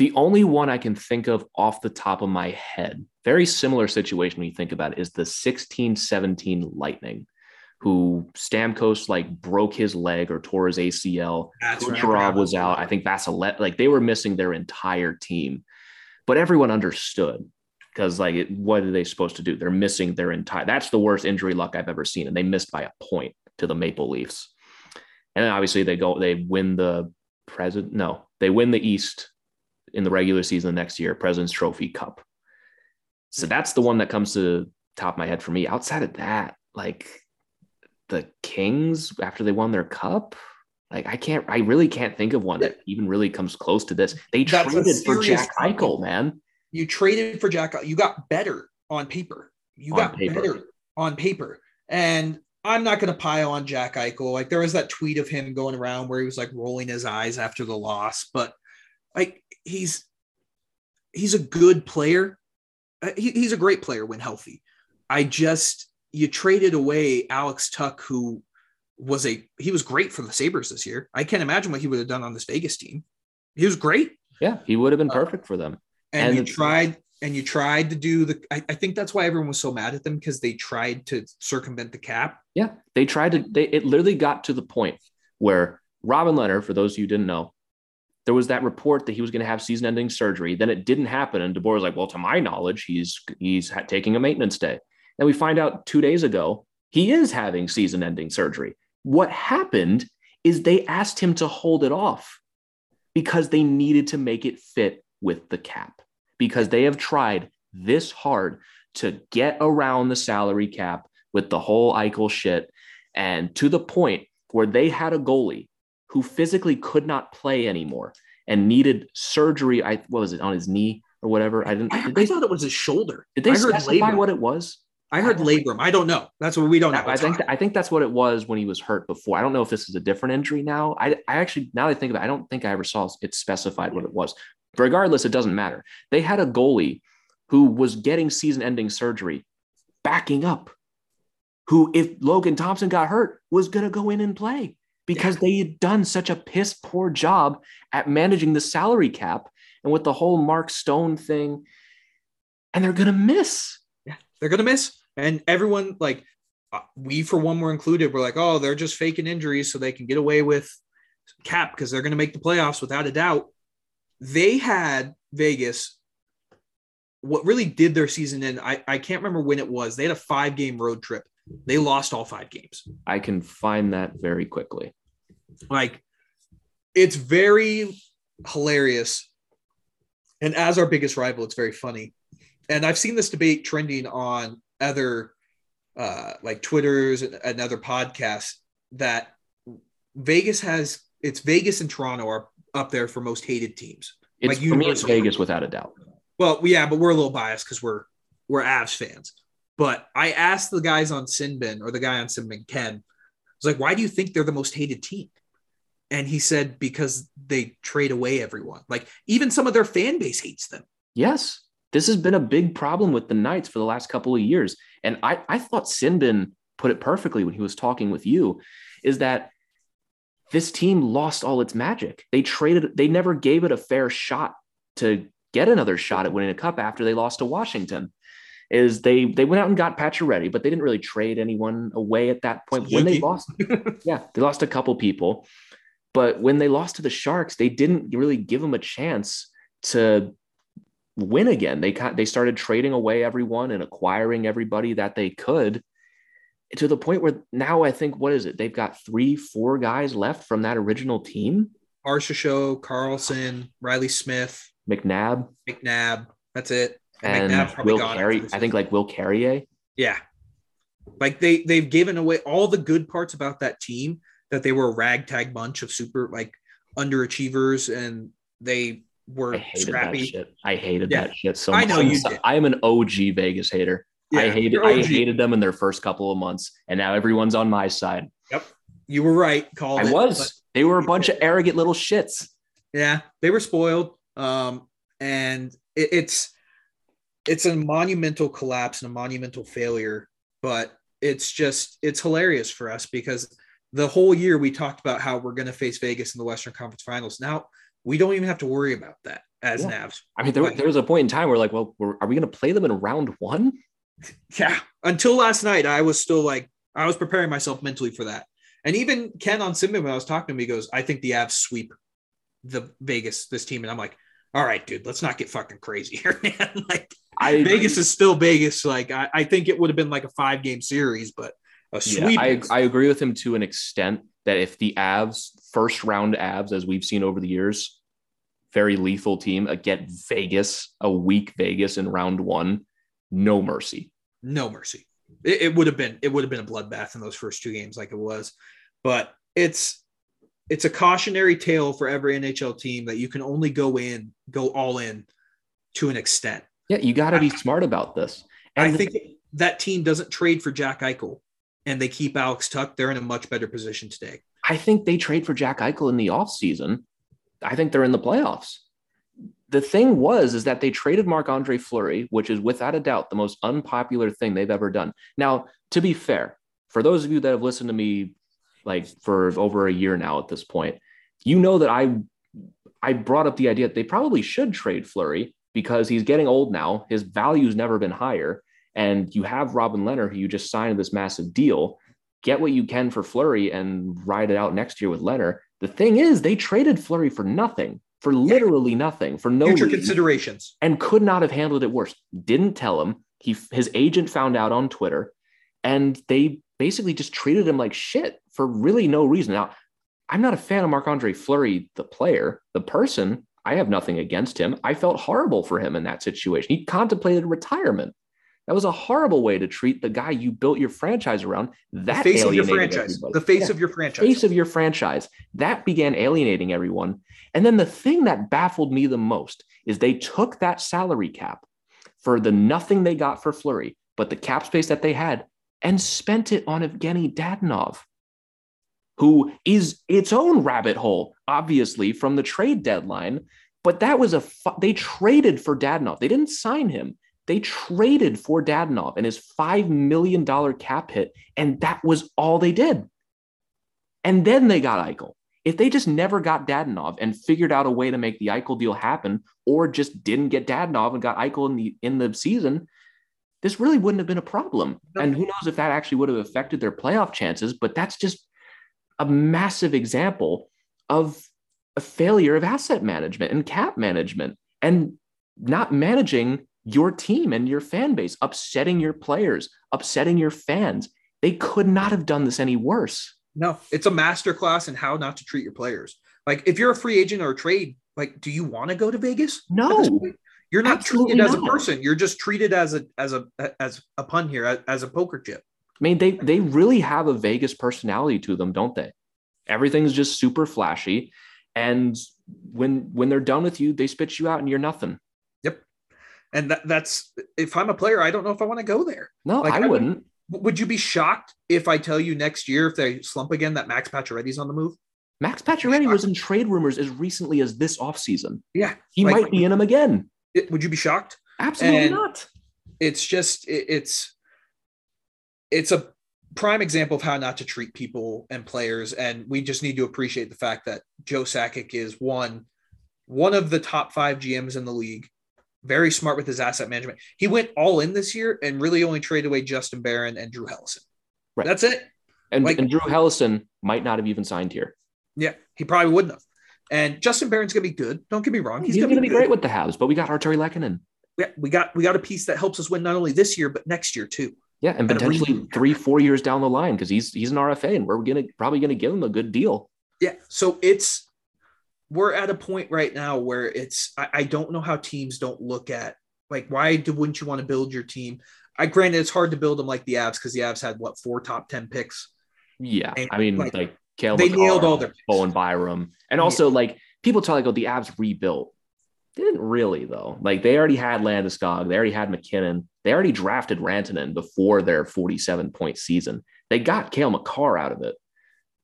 The only one I can think of off the top of my head, very similar situation when you think about it, is the 16 17 Lightning, who Stamkos like broke his leg or tore his ACL. That's Kucherov was out. I think Vasilevskiy, like they were missing their entire team, but everyone understood because like it, what are they supposed to do? They're missing their entire. That's the worst injury luck I've ever seen, and they missed by a point to the Maple Leafs. And then obviously they go, they win the present. No, they win the East in the regular season the next year, President's Trophy Cup. So that's the one that comes to top of my head for me. Outside of that, like the Kings after they won their cup, like I can't, I really can't think of one that even really comes close to this. They that's traded for Jack Eichel, man. You traded for Jack. You got better on paper. You on got paper. better on paper. And I'm not going to pile on Jack Eichel. Like there was that tweet of him going around where he was like rolling his eyes after the loss, but like he's he's a good player. Uh, he, he's a great player when healthy. I just you traded away Alex Tuch, who was a he was great for the Sabres this year. I can't imagine what he would have done on this Vegas team. He was great. Yeah, he would have been perfect uh, for them. And, and you tried and you tried to do the I, I, think that's why everyone was so mad at them because they tried to circumvent the cap. Yeah, they tried to they it literally got to the point where Robin Lehner, for those of you didn't know, there was that report that he was going to have season-ending surgery. Then it didn't happen, and DeBoer was like, "Well, to my knowledge, he's he's taking a maintenance day." And we find out two days ago he is having season-ending surgery. What happened is they asked him to hold it off because they needed to make it fit with the cap because they have tried this hard to get around the salary cap with the whole Eichel shit, and to the point where they had a goalie who physically could not play anymore and needed surgery. I what was it on his knee or whatever? I didn't. Did they, I thought it was his shoulder. Did they I specify labrum. what it was? I heard labrum. I don't know. That's what we don't know. I think I think that's what it was when he was hurt before. I don't know if this is a different injury now. I, I actually now that I think about it, I don't think I ever saw it specified what it was. Regardless, it doesn't matter. They had a goalie who was getting season-ending surgery, backing up, who if Logan Thompson got hurt was going to go in and play because they had done such a piss poor job at managing the salary cap and with the whole Mark Stone thing. And they're going to miss. Yeah, they're going to miss. And everyone, like, uh, we for one were included, we're like, oh, they're just faking injuries so they can get away with cap because they're going to make the playoffs without a doubt. they had Vegas. What really did their season in, I, I can't remember when it was. They had a five game road trip. They lost all five games. I can find that very quickly. Like, it's very hilarious. And as our biggest rival, it's very funny. And I've seen this debate trending on other uh, like Twitter's and, and other podcasts that Vegas has it's Vegas and Toronto are up there for most hated teams. It's like for me, it's Vegas without a doubt. Well, yeah, but we're a little biased because we're we're Avs fans. But I asked the guys on Sinbin or the guy on Sinbin, Ken, I was like, why do you think they're the most hated team? And he said, because they trade away everyone. Like even some of their fan base hates them. Yes. This has been a big problem with the Knights for the last couple of years. And I, I thought Sinbin put it perfectly when he was talking with you, is that this team lost all its magic. They traded, they never gave it a fair shot to get another shot at winning a cup after they lost to Washington. Is they they went out and got Pacioretty, but they didn't really trade anyone away at that point. When they lost, yeah, they lost a couple people, but when they lost to the Sharks, they didn't really give them a chance to win again. They they started trading away everyone and acquiring everybody that they could to the point where now I think what is it? They've got three, four guys left from that original team. Show, Karlsson, Reilly Smith, McNabb, McNabb. That's it. And, and Will Carrier. I think like Will Carrier. Yeah, like they they've given away all the good parts about that team. That they were a ragtag bunch of super like underachievers, and they were I hated scrappy. That shit. I hated yeah. that shit so much. I know you did. I am an OG Vegas hater. Yeah, I hated I hated them in their first couple of months, and now everyone's on my side. Yep, you were right. Called I it, was. They were a bunch of arrogant little shits. Yeah, they were spoiled. Um, and it, it's it's a monumental collapse and a monumental failure. But it's just it's hilarious for us because the whole year we talked about how we're going to face Vegas in the Western Conference Finals. Now we don't even have to worry about that as yeah. Navs. I mean, there, there was a point in time where like, well, are we going to play them in round one? Yeah. Until last night, I was still like, I was preparing myself mentally for that. And even Ken on Simba, when I was talking to him, he goes, I think the Avs sweep the Vegas, this team. And I'm like, all right, dude, let's not get fucking crazy here, man. like, I, Vegas is still Vegas. Like, I, I think it would have been like a five game series, but a sweep. Yeah, I, I agree with him to an extent that if the Avs, first round Avs, as we've seen over the years, very lethal team, uh, get Vegas, a weak Vegas in round one, no mercy. No mercy. It, it would have been it would have been a bloodbath in those first two games, like it was. But it's it's a cautionary tale for every NHL team that you can only go in, go all in to an extent. Yeah, you got to be smart about this. And I think that team doesn't trade for Jack Eichel and they keep Alex Tuch, they're in a much better position today. I think they trade for Jack Eichel in the offseason. I think they're in the playoffs. The thing was is that they traded Marc-Andre Fleury, which is without a doubt the most unpopular thing they've ever done. Now, to be fair, for those of you that have listened to me like for over a year now at this point, you know that I I brought up the idea that they probably should trade Fleury because he's getting old now. His value's never been higher. And you have Robin Lehner, who you just signed this massive deal. Get what you can for Fleury and ride it out next year with Lehner. The thing is, they traded Fleury for nothing, for literally nothing, for no future considerations, and could not have handled it worse. Didn't tell him. He his agent found out on Twitter, and they basically just treated him like shit for really no reason. Now, I'm not a fan of Marc Andre Fleury, the player, the person. I have nothing against him. I felt horrible for him in that situation. He contemplated retirement. That was a horrible way to treat the guy you built your franchise around. That the face of your franchise, everybody. the face yeah. of your franchise, face of your franchise. That began alienating everyone. And then the thing that baffled me the most is they took that salary cap for the nothing they got for Fleury, but the cap space that they had, and spent it on Evgeny Dadonov, who is its own rabbit hole, obviously from the trade deadline. But that was a fu- they traded for Dadonov. They didn't sign him. They traded for Dadonov and his $5 million cap hit, and that was all they did. And then they got Eichel. If they just never got Dadonov and figured out a way to make the Eichel deal happen, or just didn't get Dadonov and got Eichel in the in the season, this really wouldn't have been a problem. And who knows if that actually would have affected their playoff chances, but that's just a massive example of a failure of asset management and cap management and not managing your team and your fan base, upsetting your players, upsetting your fans. They could not have done this any worse. No, it's a masterclass in how not to treat your players. Like if you're a free agent or a trade, like do you want to go to Vegas? No. You're not treated as a person. You're just treated as a as a as a pun here, as, as a poker chip. I mean, they they really have a Vegas personality to them, don't they? Everything's just super flashy. And when when they're done with you, they spit you out and you're nothing. Yep. And that, that's if I'm a player, I don't know if I want to go there. No, like, I, I wouldn't. Would, would you be shocked if I tell you next year if they slump again that Max Pacioretty's on the move? Max Pacioretty was in trade rumors as recently as this offseason. Yeah. He like, might be in them again. It, would you be shocked? Absolutely and not. It's just it, it's it's a prime example of how not to treat people and players. And we just need to appreciate the fact that Joe Sakic is one one of the top five GMs in the league. Very smart with his asset management. He went all in this year and really only traded away Justin Barron and Drew Helleson. Right. That's it. And, like, and Drew Helleson might not have even signed here. Yeah, he probably wouldn't have. And Justin Barron's gonna be good. Don't get me wrong. He's, He's gonna, be, be great with the Habs, but we got Artturi Lehkonen. Yeah, we got we got a piece that helps us win not only this year but next year too. Yeah, and potentially three, four years down the line because he's he's an RFA and we're gonna probably gonna give him a good deal. Yeah, so it's we're at a point right now where it's I, I don't know how teams don't look at like why do, wouldn't you want to build your team? I granted it's hard to build them like the Avs because the Avs had what four top ten picks. Yeah, and I mean like, like they nailed all their Bowen Byram, and also yeah. like people talk like oh the Avs rebuilt. They didn't really though. Like they already had Landeskog, they already had MacKinnon, they already drafted Rantanen before their 47 point season. They got Cale Makar out of it.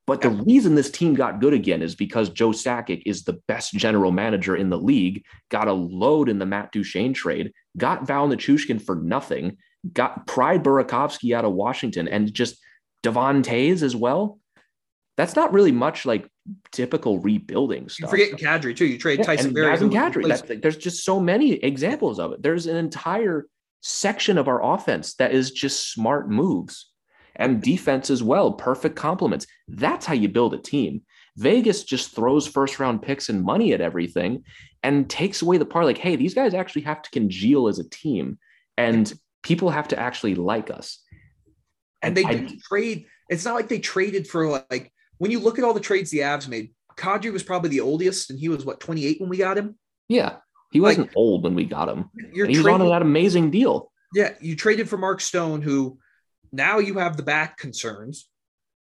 But the reason this team got good again is because Joe Sakic is the best general manager in the league, got a load in the Matt Duchene trade, got Val Nichushkin for nothing, got Pride Burakovsky out of Washington, and just Devon Toews as well. That's not really much like typical rebuilding stuff. You're forgetting Kadri too. You trade yeah, Tyson Barrie. Kadri. there's just so many examples of it. There's an entire section of our offense that is just smart moves and defense as well. Perfect complements. That's how you build a team. Vegas just throws first round picks and money at everything and takes away the part like, hey, these guys actually have to congeal as a team and people have to actually like us. And, they didn't trade. It's not like they traded for like when you look at all the trades the Avs made, Kadri was probably the oldest, and he was what 28 when we got him. Yeah, he wasn't like, old when we got him. You're he was on that amazing deal. Yeah, you traded for Mark Stone, who now you have the back concerns.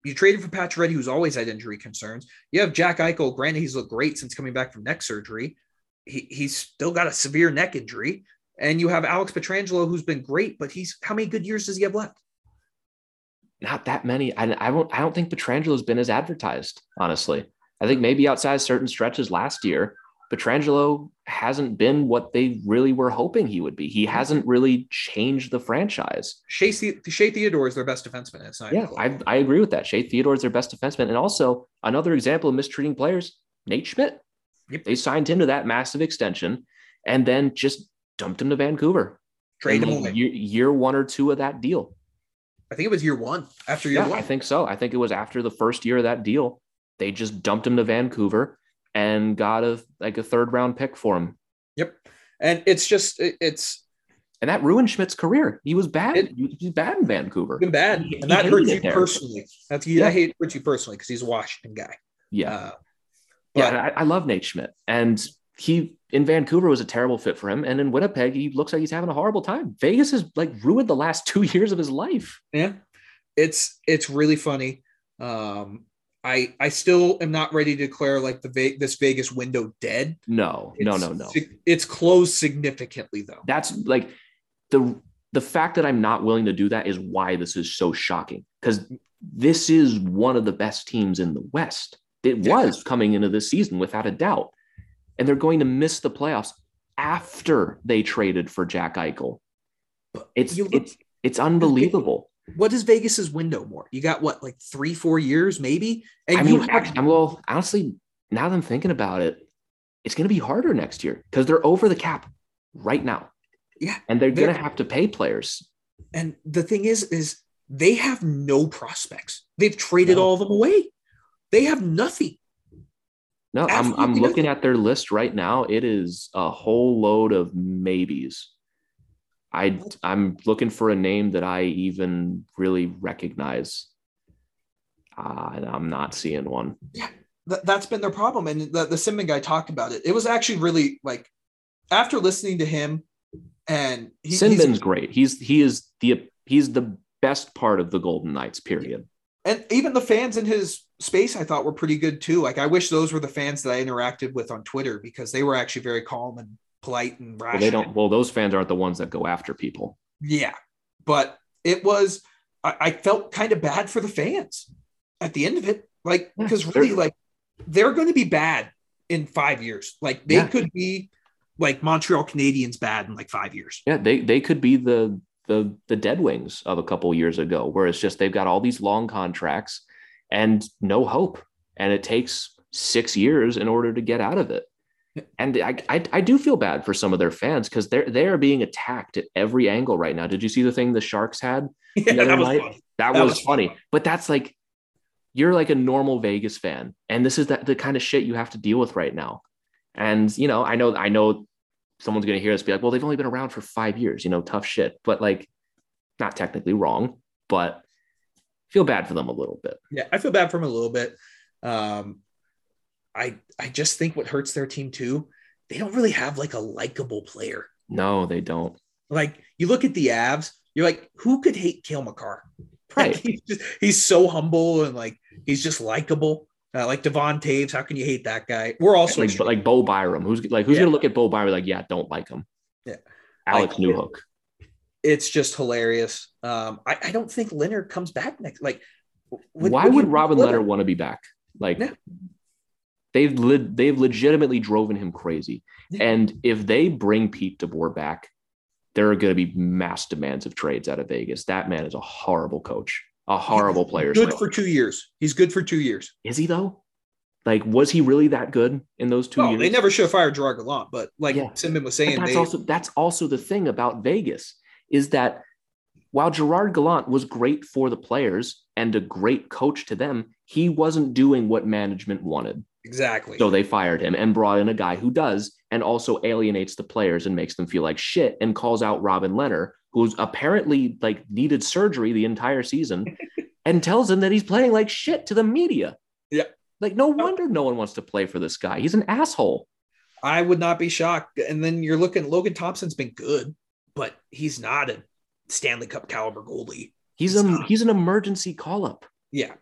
You traded for Pacioretty, who's always had injury concerns. You have Jack Eichel. Granted, he's looked great since coming back from neck surgery. He, he's still got a severe neck injury. And you have Alex Pietrangelo, who's been great, but he's how many good years does he have left? not that many. I, I don't I don't think Petrangelo has been as advertised, honestly. I think maybe outside certain stretches last year, Pietrangelo hasn't been what they really were hoping he would be. He mm-hmm. hasn't really changed the franchise. Shea, Shea Theodore is their best defenseman. It's yeah, I, I agree with that. Shea Theodore is their best defenseman. And also another example of mistreating players, Nate Schmidt. Yep. They signed him to that massive extension and then just dumped him to Vancouver. Trade him away. Year, year one or two of that deal. I think it was year one after year yeah, one. I think so. I think it was after the first year of that deal. They just dumped him to Vancouver and got a like a third round pick for him. Yep. And it's just it's and that ruined Schmidt's career. He was bad. It, he was bad in Vancouver. Been bad, he, and that hurts you there. personally. That's yeah. I hate hurts you personally because he's a Washington guy. Yeah, uh, yeah. I, I, love Nate Schmidt, and he in Vancouver was a terrible fit for him, and in Winnipeg he looks like he's having a horrible time. Vegas has like ruined the last two years of his life. Yeah, it's it's really funny. Um, I I still am not ready to declare like the this Vegas window dead. No, it's, no, no, no. It's closed significantly though. That's like the the fact that I'm not willing to do that is why this is so shocking because this is one of the best teams in the West. It was coming into this season without a doubt and they're going to miss the playoffs after they traded for Jack Eichel. It's look, it's it's unbelievable. What is Vegas's window more? You got what, like three, four years, maybe? And I mean, have, I'm well, honestly, now that I'm thinking about it, it's going to be harder next year because they're over the cap right now. Yeah, and they're, they're going to have to pay players. And the thing is, is they have no prospects. They've traded no. all of them away. They have nothing. No, I'm I'm looking at their list right now. It is a whole load of maybes. I I'm looking for a name that I even really recognize. Uh, I'm not seeing one. Yeah, th- that's been their problem. And the, the Simon guy talked about it. It was actually really like after listening to him, and he, Sinbin's great. He's he is the he's the best part of the Golden Knights. Period. And even the fans in his space, I thought were pretty good too. Like I wish those were the fans that I interacted with on Twitter because they were actually very calm and polite and rational. Well, they don't. Well, those fans aren't the ones that go after people. Yeah, but it was. I, I felt kind of bad for the fans at the end of it, like because yeah, really, like they're going to be bad in five years. Like they yeah. could be like Montreal Canadiens bad in like five years. Yeah, they they could be the the the Dead Wings of a couple years ago, where it's just they've got all these long contracts and no hope, and it takes six years in order to get out of it. And I, I, I do feel bad for some of their fans because they're they're being attacked at every angle right now. Did you see the thing the Sharks had yeah, that was, that, that, was, was funny. funny. But that's like you're like a normal Vegas fan, and this is the, the kind of shit you have to deal with right now. And you know, I know I know someone's going to hear us be like, well, they've only been around for five years, you know, tough shit. But like, not technically wrong, but feel bad for them a little bit. Yeah, I feel bad for them a little bit. Um, I I just think what hurts their team too, they don't really have like a likable player. No, they don't. Like you look at the Avs, you're like, who could hate Cale Makar? Right. he's, just, he's so humble and like he's just likable. Uh, like Devon Toews, how can you hate that guy? We're also like, like Bo Byram. Who's like who's yeah. gonna look at Bo Byram like, yeah, don't like him. Yeah. Alex like, Newhook. It's just hilarious. Um, I, I don't think Lehner comes back next. Like, would, why would, would Robin Lehner want to be back? Like. They've le- they've legitimately driven him crazy. And if they bring Pete DeBoer back, there are going to be mass demands of trades out of Vegas. That man is a horrible coach a horrible player. Good for two years. He's good for two years. Is he though? Like, was he really that good in those two no, years? They never should have fired Gerard Gallant, but like yeah. Simon was saying, but that's they... also that's also the thing about Vegas is that while Gerard Gallant was great for the players and a great coach to them, he wasn't doing what management wanted. Exactly. So they fired him and brought in a guy who does and also alienates the players and makes them feel like shit and calls out Robin Lehner who's apparently like needed surgery the entire season and tells him that he's playing like shit to the media. Yeah. Like, no oh. wonder no one wants to play for this guy. He's an asshole. I would not be shocked. And then you're looking, Logan Thompson's been good, but he's not a Stanley Cup caliber goalie. He's, he's a not. he's an emergency call up. Yeah.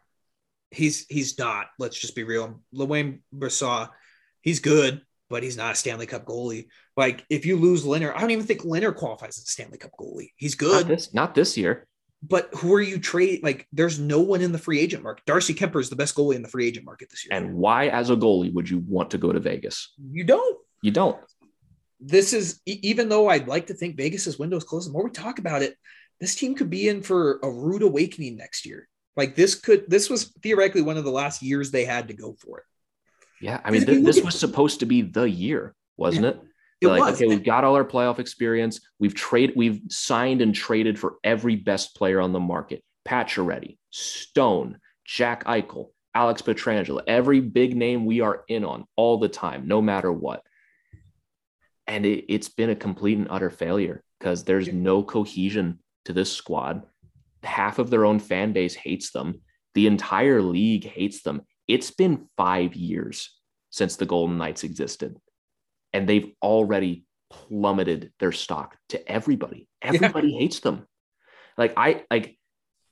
He's he's not. Let's just be real. Laurent Brossoit, he's good, but he's not a Stanley Cup goalie. Like if you lose Lehner, I don't even think Lehner qualifies as a Stanley Cup goalie. He's good. Not this, not this year. But who are you trade? Like there's no one in the free agent market. Darcy Kuemper is the best goalie in the free agent market this year. And why, as a goalie, would you want to go to Vegas? You don't. You don't. This is even though I'd like to think Vegas's window is closed. The more we talk about it, this team could be in for a rude awakening next year. Like this could this was theoretically one of the last years they had to go for it. Yeah, I mean, th- this was supposed to be the year, wasn't yeah, it? it like, was. okay, we've got all our playoff experience. We've traded, we've signed and traded for every best player on the market: Pacioretty, Stone, Jack Eichel, Alex Pietrangelo. Every big name we are in on all the time, no matter what. And it, it's been a complete and utter failure because there's no cohesion to this squad. Half of their own fan base hates them. The entire league hates them it's been five years since the Golden Knights existed, and they've already plummeted their stock to everybody. Everybody yeah. hates them. Like I like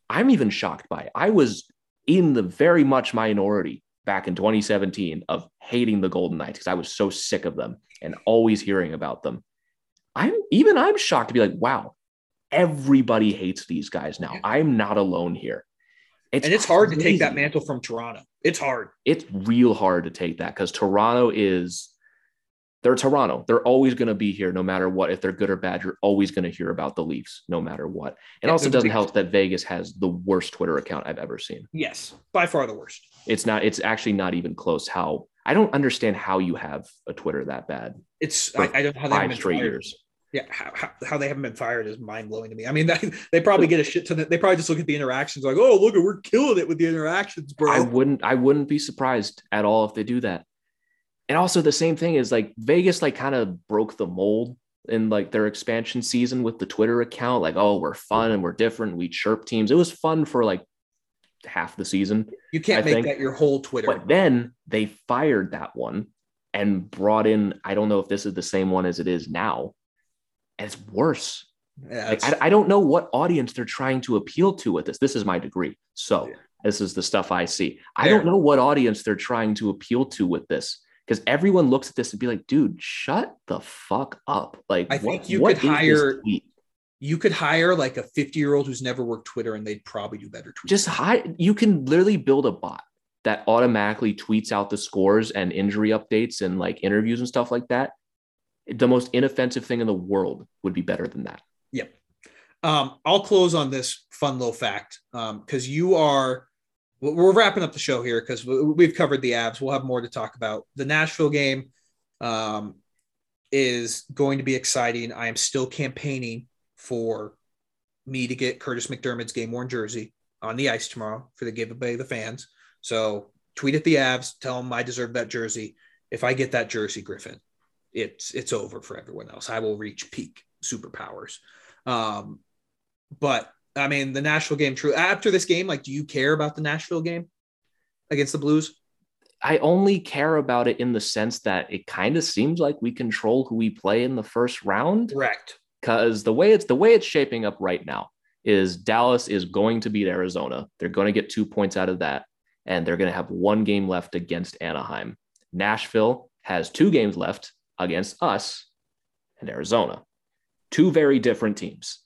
I'm even shocked by it. I was in the very much minority back in 2017 of hating the Golden Knights because I was so sick of them and always hearing about them. I'm even I'm shocked to be like, wow, everybody hates these guys now. I'm not alone here. It's and it's hard crazy. to take that mantle from Toronto. It's hard. It's real hard to take that because Toronto is they're Toronto. They're always going to be here no matter what. If they're good or bad, you're always going to hear about the Leafs no matter what. It yeah, also doesn't help that Vegas has the worst Twitter account I've ever seen. Yes, by far the worst. It's not. It's actually not even close. How I don't understand how you have a Twitter that bad. It's I, I, don't know how five straight years yeah, how, how, they haven't been fired is mind blowing to me. I mean, they, they probably get a shit ton. Of, they probably just look at the interactions like, oh, look, we're killing it with the interactions, bro. I wouldn't, I wouldn't be surprised at all if they do that. and also the same thing is like Vegas like kind of broke the mold in like their expansion season with the Twitter account. Like, oh, we're fun and we're different. We chirp teams. It was fun for like half the season. You can't I make think. that your whole Twitter. But then they fired that one and brought in, I don't know if this is the same one as it is now. And it's worse. Yeah, Like, I, I don't know what audience they're trying to appeal to with this. This is my degree. So Yeah. this is the stuff I see. I Fair. don't know what audience they're trying to appeal to with this. Because everyone looks at this and be like, dude, shut the fuck up. Like, I what- think you what could hire- you could hire like a 50 year old who's never worked Twitter and they'd probably do better tweets. just hide you can literally build a bot that automatically tweets out the scores and injury updates and like interviews and stuff like that the most inoffensive thing in the world would be better than that Yep. Um, I'll close on this fun little fact because you are. We're wrapping up the show here because we've covered the Avs. We'll have more to talk about. The Nashville game um, is going to be exciting. I am still campaigning for me to get Kurtis MacDermid's game worn jersey on the ice tomorrow for the giveaway to the fans. So tweet at the Avs, tell them I deserve that jersey. If I get that jersey, Griffin, it's it's over for everyone else. I will reach peak superpowers. Um, but I mean, the Nashville game. True. After this game, like, do you care about the Nashville game against the Blues? i only care about it in the sense that it kind of seems like we control who we play in the first round Correct. because the way it's the way it's shaping up right now is Dallas is going to beat Arizona. They're going to get two points out of that, and they're going to have one game left against Anaheim. Nashville has two games left against us and Arizona. Two very different teams.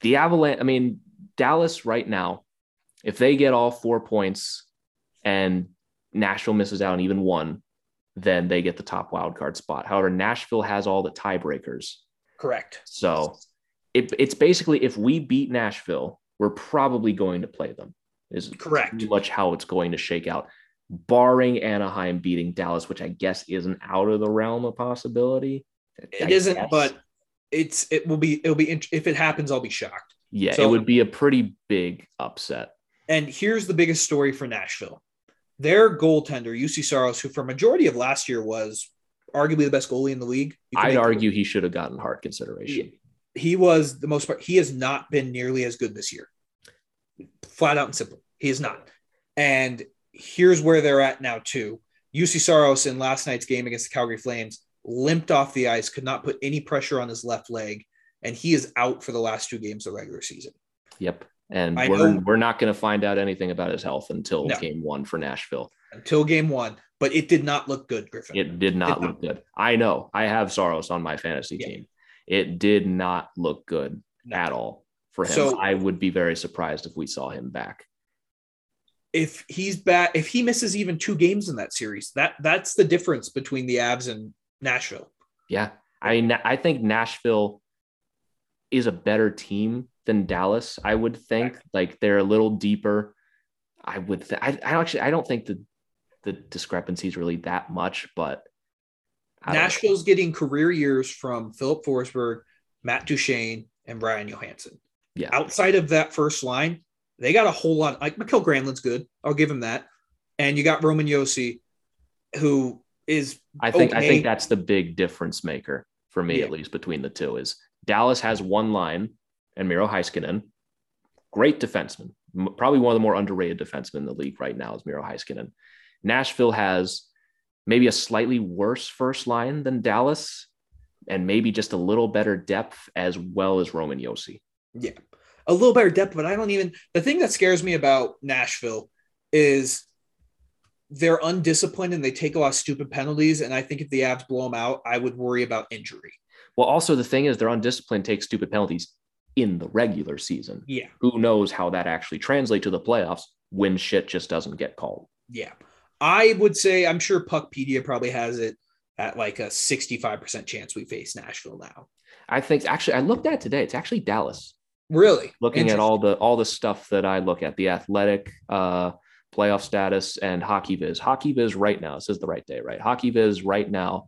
The Avalanche, I mean, Dallas right now, if they get all four points and Nashville misses out on even one, then they get the top wild card spot. However, Nashville has all the tiebreakers. Correct. So it, it's basically if we beat Nashville, we're probably going to play them. Is Correct. much how it's going to shake out, barring Anaheim beating Dallas, which I guess isn't out of the realm of possibility. It not but it's it will be it'll be if it happens, I'll be shocked. yeah, so- it would be a pretty big upset. And here's the biggest story for Nashville: their goaltender Juuse Saros, who for majority of last year was arguably the best goalie in the league. I'd argue he should have gotten hard consideration. he was the most part. He has not been nearly as good this year. Flat out and simple, he is not. And here's where they're at now too. Juuse Saros in last night's game against the Calgary Flames limped off the ice, could not put any pressure on his left leg, and he is out for the last two games of the regular season. Yep. And I we're, know- we're not going to find out anything about his health until No. game one for Nashville. until game one, but it did not look good, Griffin. It did not Did look good. I know. I have Saros on my fantasy Yeah. team. It did not look good No. at all for him. So- I would be very surprised if we saw him back. If he's back, if he misses even two games in that series, that that's the difference between the Avs and Nashville. Yeah. I mean, I think Nashville is a better team than Dallas, I would think. Like they're a little deeper. I would th- I, I actually I don't think the the discrepancy is really that much, but I don't know. Nashville's getting career years from Filip Forsberg, Matt Duchene, and Ryan Johansen. Yeah. Outside of that first line, they got a whole lot. Like Mikael Granlund's good. I'll give him that. And you got Roman Josi, who is I think I think that's the big difference maker for me, Yeah. at least between the two. Is Dallas has one line and Miro Heiskanen, great defenseman, probably one of the more underrated defensemen in the league right now is Miro Heiskanen. Nashville has maybe a slightly worse first line than Dallas, and maybe just a little better depth as well as Roman Josi. Yeah. A little better depth, but I don't even the thing that scares me about Nashville is they're undisciplined and they take a lot of stupid penalties. And I think if the Avs blow them out, I would worry about injury. Well, also the thing is, they're undisciplined, take stupid penalties in the regular season. Yeah. Who knows how that actually translates to the playoffs when shit just doesn't get called? Yeah. I would say I'm sure Puckpedia probably has it at like a 65% chance we face Nashville now. I think actually I looked at it today. It's actually Dallas. Really? Looking at all the all the stuff that I look at, the athletic uh playoff status and hockey viz. Hockey viz right now, this is the right day, right? Hockey viz right now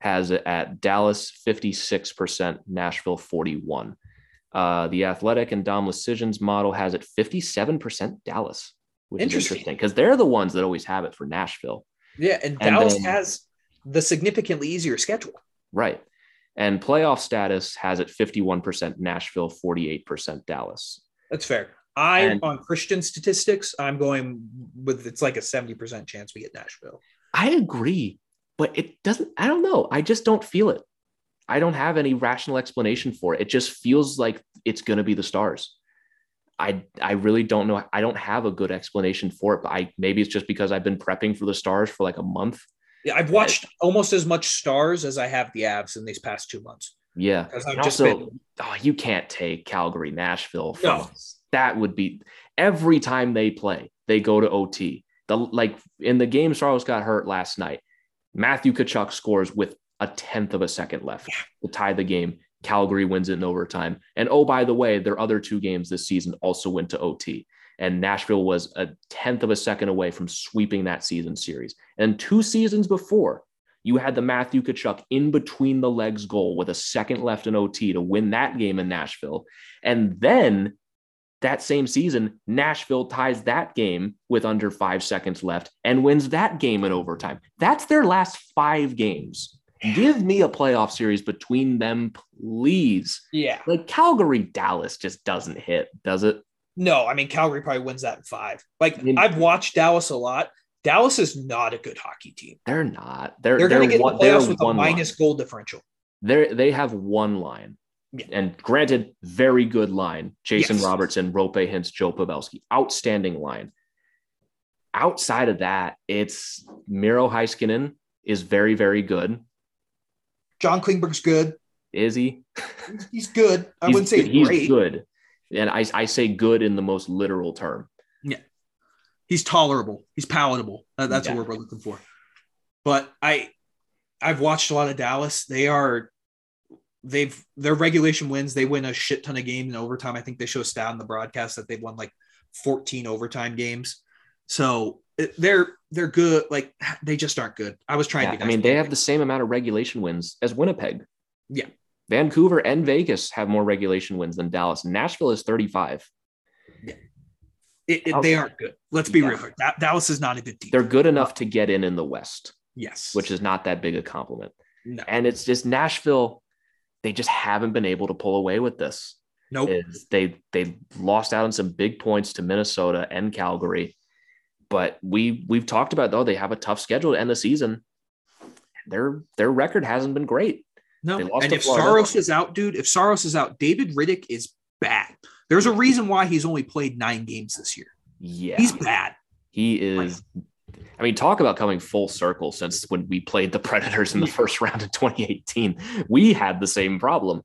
has it at Dallas 56%, Nashville 41. Uh, the athletic and Dom Decisions model has it 57% Dallas, which Interesting. is interesting because they're the ones that always have it for Nashville. Yeah, and And Dallas then- has the significantly easier schedule. Right. And playoff status has it 51% Nashville, 48% Dallas. That's fair. I And- on Christian statistics, I'm going with it's like a 70% chance we get Nashville. I agree, but it doesn't, I don't know. I just don't feel it. I don't have any rational explanation for it. It just feels like it's going to be the stars. I I really don't know. I don't have a good explanation for it, but I maybe it's just because I've been prepping for the stars for like a month. Yeah, I've watched almost as much stars as I have the Avs in these past two months. Yeah. Because I've And just also, been oh, you can't take Calgary, Nashville. From No. That would be every time they play, they go to OT. The like in the game, Charles got hurt last night. Matthew Tkachuk scores with a tenth of a second left to tie the game. Calgary wins it in overtime. And oh, by the way, their other two games this season also went to OT. And Nashville was a tenth of a second away from sweeping that season series. And two seasons before, you had the Matthew Tkachuk in between the legs goal with a second left in OT to win that game in Nashville. And then that same season, Nashville ties that game with under five seconds left and wins that game in overtime. That's their last five games. Give me a playoff series between them, please. yeah. Like Calgary, Dallas just doesn't hit, does it? No, I mean Calgary probably wins that in five. Like I mean- I've watched Dallas a lot. Dallas is not a good hockey team. They're not. They're They're, going to get one, the playoffs with a minus line. goal differential. They they have one line. Yeah. And granted, very good line. Jason Yes. Robertson, Roope Hintz, Joe Pavelski. Outstanding line. Outside of that, it's Miro Heiskanen is very, very good. John Klingberg's good. Is he? He's good. I He's wouldn't say he's great. good. And I, I say good in the most literal term. Yeah, he's tolerable. He's palatable. That- that's Yeah. what we're looking for. But I, I've watched a lot of Dallas. They are, they've their regulation wins. They win a shit ton of games in overtime. I think they show a stat on the broadcast that they've won like 14 overtime games. So eh, they're they're good. Like they just aren't good. I was trying Yeah, to. I mean, they have the same amount of regulation wins as Winnipeg. Yeah. Vancouver and Vegas have more regulation wins than Dallas. Nashville is 35. It, it- they aren't good. Let's be Yeah. real. Da- Dallas is not a good team. They're good enough to get in in the West, yes, which is not that big a compliment. no, And it's just Nashville, they just haven't been able to pull away with this. nope. They they lost out on some big points to Minnesota and Calgary. But we we've talked about though they have a tough schedule to end the season. Their their record hasn't been great. No, and if Florida. Saros is out, dude, if Saros is out, David Rittich is bad. There's a reason why he's only played nine games this year. Yeah. He's bad. He is. I mean, talk about coming full circle since when we played the Predators in the first round in 2018. We had the same problem.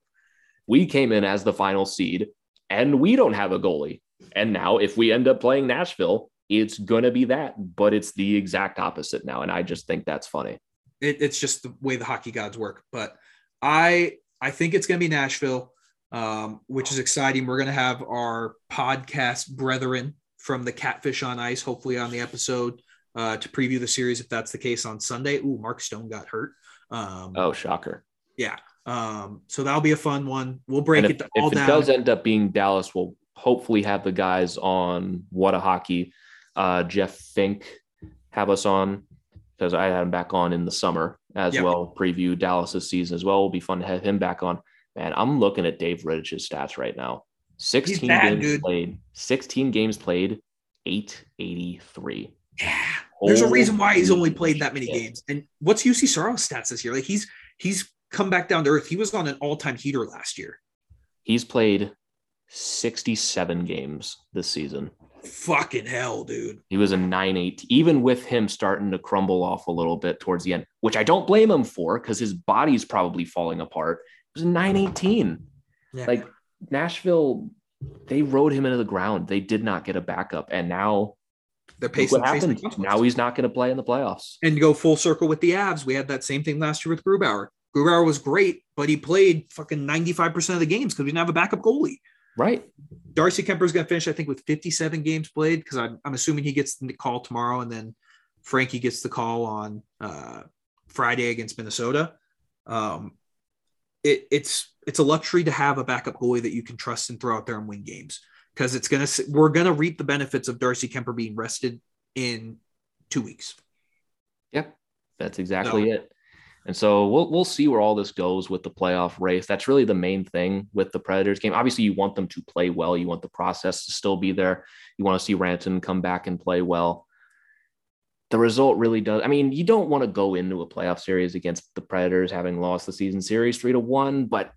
We came in as the final seed, and we don't have a goalie. And now, if we end up playing Nashville, it's going to be that, but it's the exact opposite now. And I just think that's funny. It, it's just the way the hockey gods work. But I I think it's going to be Nashville, um, which is exciting. We're going to have our podcast brethren from the Catfish on Ice, hopefully on the episode uh, to preview the series. If that's the case on Sunday. Ooh, Mark Stone got hurt. Um, Oh, shocker. yeah. Um, so that'll be a fun one. We'll break And if, it all if it does end up being Dallas, we'll hopefully have the guys on What a Hockey. Uh, Jeff Fink have us on because I had him back on in the summer as Yep. well. Preview Dallas's season as well. It'll be fun to have him back on. Man, I'm looking at Dave Rittich's stats right now. 16 bad, games dude. played. 16 games played. 883. Yeah. There's a reason why he's only played that many shit. games. And what's Juuse Saros stats this year? Like he's he's come back down to earth. He was on an all-time heater last year. He's played 67 games this season. Fucking hell, dude. He was a 9 8, even with him starting to crumble off a little bit towards the end, which I don't blame him for because his body's probably falling apart. It was a 9 18. Yeah. Like Nashville, they rode him into the ground. They did not get a backup. And now, they're pacing what happened? consequences. Now he's not going to play in the playoffs. and go full circle with the Avs. We had that same thing last year with Grubauer. Grubauer was great, but he played fucking 95% of the games because we didn't have a backup goalie. Right. Darcy Kuemper's going to finish, I think, with 57 games played because I'm, I'm assuming he gets the call tomorrow and then Frankie gets the call on uh, Friday against Minnesota. Um, it, it's it's a luxury to have a backup goalie that you can trust and throw out there and win games because it's gonna we're gonna reap the benefits of Darcy Kemper being rested in two weeks. Yep. That's exactly No. it. And so we'll we'll see where all this goes with the playoff race. That's really the main thing with the Predators game. Obviously, you want them to play well. You want the process to still be there. You want to see Rantanen come back and play well. The result really does. I mean, you don't want to go into a playoff series against the Predators having lost the season series three to one, but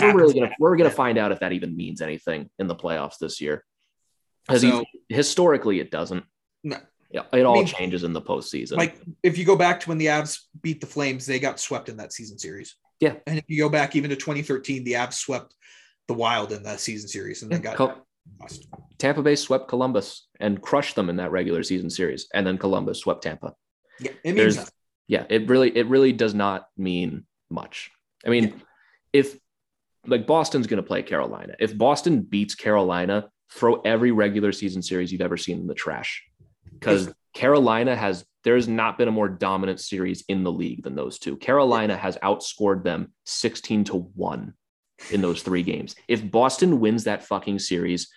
we're really gonna we're gonna find out if that even means anything in the playoffs this year. Because So- historically, it doesn't. Yeah, it all mean, changes in the postseason. Like if you go back to when the Avs beat the Flames, they got swept in that season series. Yeah. And if you go back even to 2013, the Avs swept the Wild in that season series and then got Col- lost. Tampa Bay swept Columbus and crushed them in that regular season series, and then Columbus swept Tampa. Yeah, it means nothing. Yeah, it really it really does not mean much. I mean, if like Boston's going to play Carolina, if Boston beats Carolina, throw every regular season series you've ever seen in the trash because Carolina has there's not been a more dominant series in the league than those two. Carolina has outscored them 16 to 1 in those three games. If Boston wins that fucking series,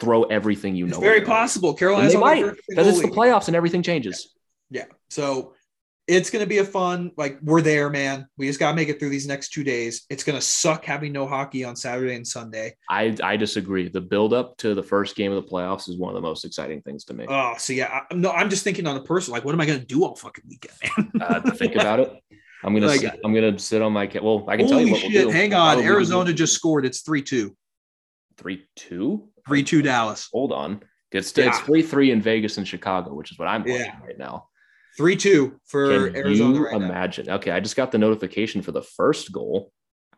throw everything you It's know. very possible. Carolina's they on their might because it's the playoffs and everything changes. Yeah. So it's going to be a fun, like, we're there, man. We just got to make it through these next two days. It's going to suck having no hockey on Saturday and Sunday. I I disagree. The build up to the first game of the playoffs is one of the most exciting things to me. Oh, so yeah. I, no, I'm just thinking on a person, like, what am I going to do all fucking weekend, man? Uh, to think about it, I'm gonna Like- sit, I'm gonna sit on my ca- well. I can tell you what shit. we'll do. Hang on. probably Arizona just scored. It's 3 2. three two. 3 2 Dallas. Hold on, it's it's three three in Vegas and Chicago, which is what I'm watching Yeah. right now. 3 2 for Can Arizona you right now. imagine? Okay, I just got the notification for the first goal.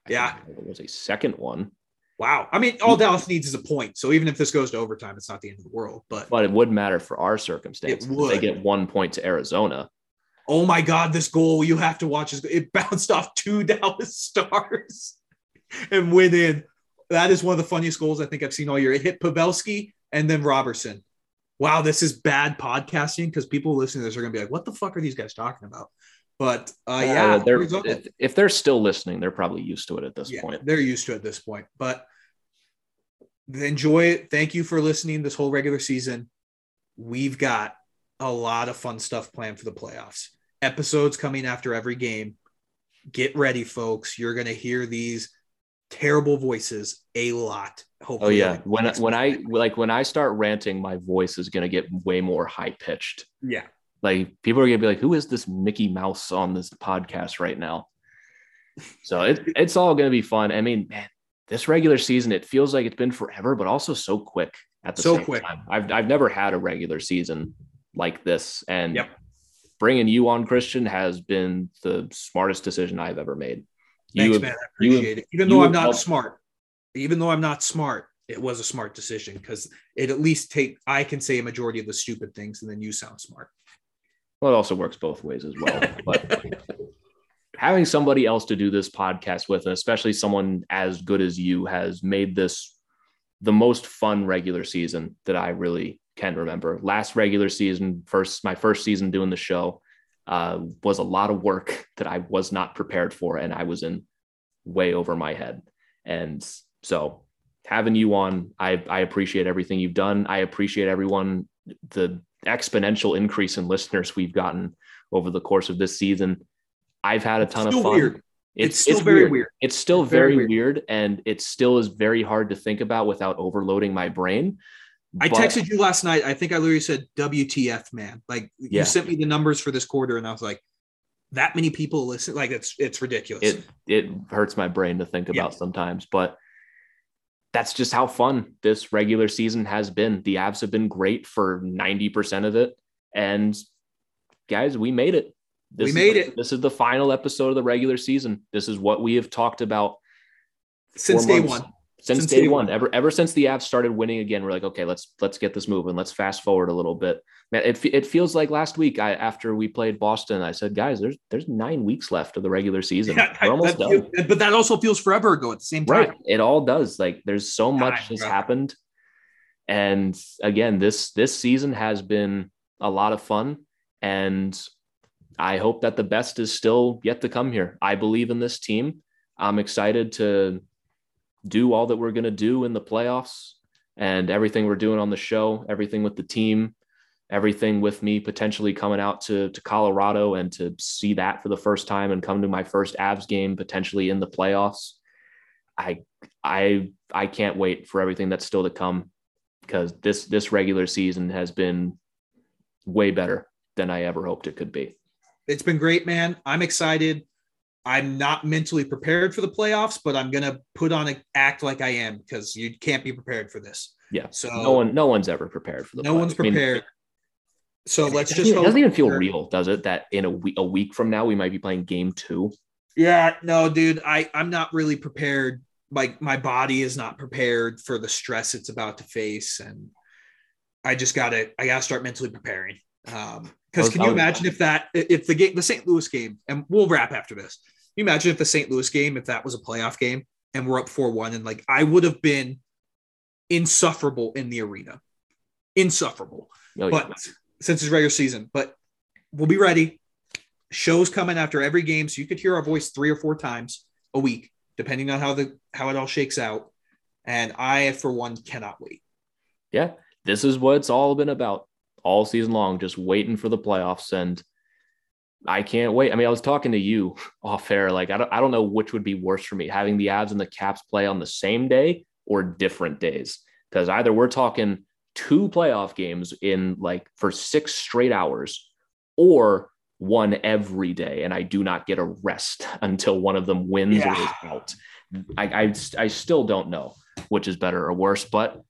I Yeah. There was a second one, Wow. I mean, all Dallas needs is a point. So even if this goes to overtime, it's not the end of the world. But but it would matter for our circumstances. if They get one point to Arizona. oh my God, this goal, you have to watch this. It bounced off two Dallas stars and went in. That is one of the funniest goals I think I've seen all year. It hit Pavelski and then Robertson. Wow, this is bad podcasting because people listening to this are going to be like, what the fuck are these guys talking about? But uh, yeah, they're, if, if they're still listening, they're probably used to it at this yeah, point. they're used to it at this point. But enjoy it. Thank you for listening this whole regular season. We've got a lot of fun stuff planned for the playoffs. Episodes coming after every game. Get ready, folks. You're going to hear these terrible voices a lot. Oh Hopefully, yeah, when when I like when I start ranting, my voice is gonna get way more high pitched. yeah, Like people are gonna be like, "Who is this Mickey Mouse on this podcast right now?" So it, it's all gonna be fun. I mean, man, this regular season it feels like it's been forever, but also so quick at the So same quick. time. I've I've never had a regular season like this, and Yep. bringing you on, Christian, has been the smartest decision I've ever made. Thanks, have- man. I appreciate it. Even though I'm not helped- smart, even though I'm not smart, it was a smart decision because it at least take I can say a majority of the stupid things, and then you sound smart. Well, it also works both ways as well. But having somebody else to do this podcast with, and especially someone as good as you, has made this the most fun regular season that I really can remember. Last regular season, first my first season doing the show, uh, was a lot of work that I was not prepared for, and I was in way over my head. And so having you on, I, I appreciate everything you've done. I appreciate everyone the exponential increase in listeners we've gotten over the course of this season. I've had a ton of fun. weird. It's still very weird. It's still It's very very, weird. weird. and it still is very hard to think about without overloading my brain. I But- texted you last night. I think I literally said WTF, man. Like Yeah. you sent me the numbers for this quarter, and I was like, that many people listen. Like it's it's ridiculous. it it hurts my brain to think about Yeah. sometimes but that's just how fun this regular season has been the avs have been great for 90% of it and guys we made it We made the- it. this is the final episode of the regular season this is what we have talked about Since day months. one. Since, Since day, day one. one. ever ever since the avs started winning again we're like okay let's let's get this moving let's fast forward a little bit man it, it feels like last week i after we played boston i said guys there's there's nine weeks left of the regular season Yeah, we're almost done feel- but that also feels forever ago at the same time. right it all does like there's so much has yeah. happened and again this this season has been a lot of fun and i hope that the best is still yet to come here i believe in this team i'm excited to do all that we're going to do in the playoffs and everything we're doing on the show everything with the team everything with me potentially coming out to, to Colorado and to see that for the first time and come to my first Avs game potentially in the playoffs. I I I can't wait for everything that's still to come because this this regular season has been way better than I ever hoped it could be. It's been great, man. I'm excited. I'm not mentally prepared for the playoffs, but I'm gonna put on an act like I am because you can't be prepared for this. Yeah. So no one, no one's ever prepared for the. No playoffs. one's prepared. I mean, so let's just. It doesn't even feel real, does it? That in a week, a week from now, we might be playing game two. Yeah, no, dude. I I'm not really prepared. Like my body is not prepared for the stress it's about to face, and I just gotta I gotta start mentally preparing. Um, because can you imagine if that if the game the St. Louis game and we'll wrap after this. Can you imagine if the St. Louis game if that was a playoff game and we're up four one and like I would have been insufferable in the arena, insufferable. Oh, yeah. But since it's regular season, but we'll be ready. Shows coming after every game, so you could hear our voice three or four times a week, depending on how the how it all shakes out. And I, for one, cannot wait. Yeah, this is what it's all been about all season long, just waiting for the playoffs. And I can't wait. I mean, I was talking to you off air. Like, I don't, I don't know which would be worse for me having the Avs and the Caps play on the same day or different days. Because either we're talking two playoff games in like for six straight hours or one every day. And I do not get a rest until one of them wins yeah. or is out. I, I, I still don't know which is better or worse, but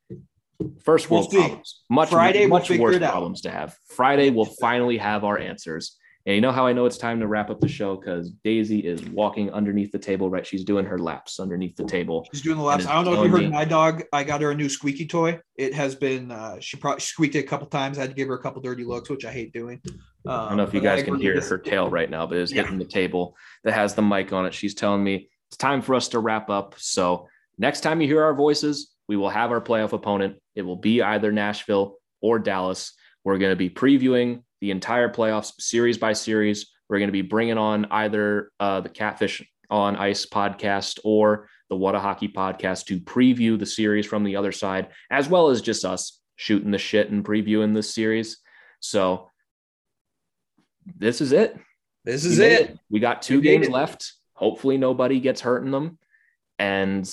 First world we'll problems. Much, Friday much we'll worse problems to have. Friday we'll finally have our answers. And you know how I know it's time to wrap up the show because Daisy is walking underneath the table, right? She's doing her laps underneath the table. She's doing the laps. I don't know if you heard me. my dog. I got her a new squeaky toy. It has been uh, she probably squeaked it a couple times. I had to give her a couple dirty looks, which I hate doing. Um, I don't know if you guys can hear her tail right now, but it's yeah. hitting the table that has the mic on it. She's telling me it's time for us to wrap up. So next time you hear our voices, we will have our playoff opponent. It will be either Nashville or Dallas. We're going to be previewing the entire playoffs series by series. We're going to be bringing on either uh, the Catfish on Ice podcast or the What a Hockey podcast to preview the series from the other side, as well as just us shooting the shit and previewing this series. So this is it. This is it. it. We got two we games left. Hopefully nobody gets hurt in them. And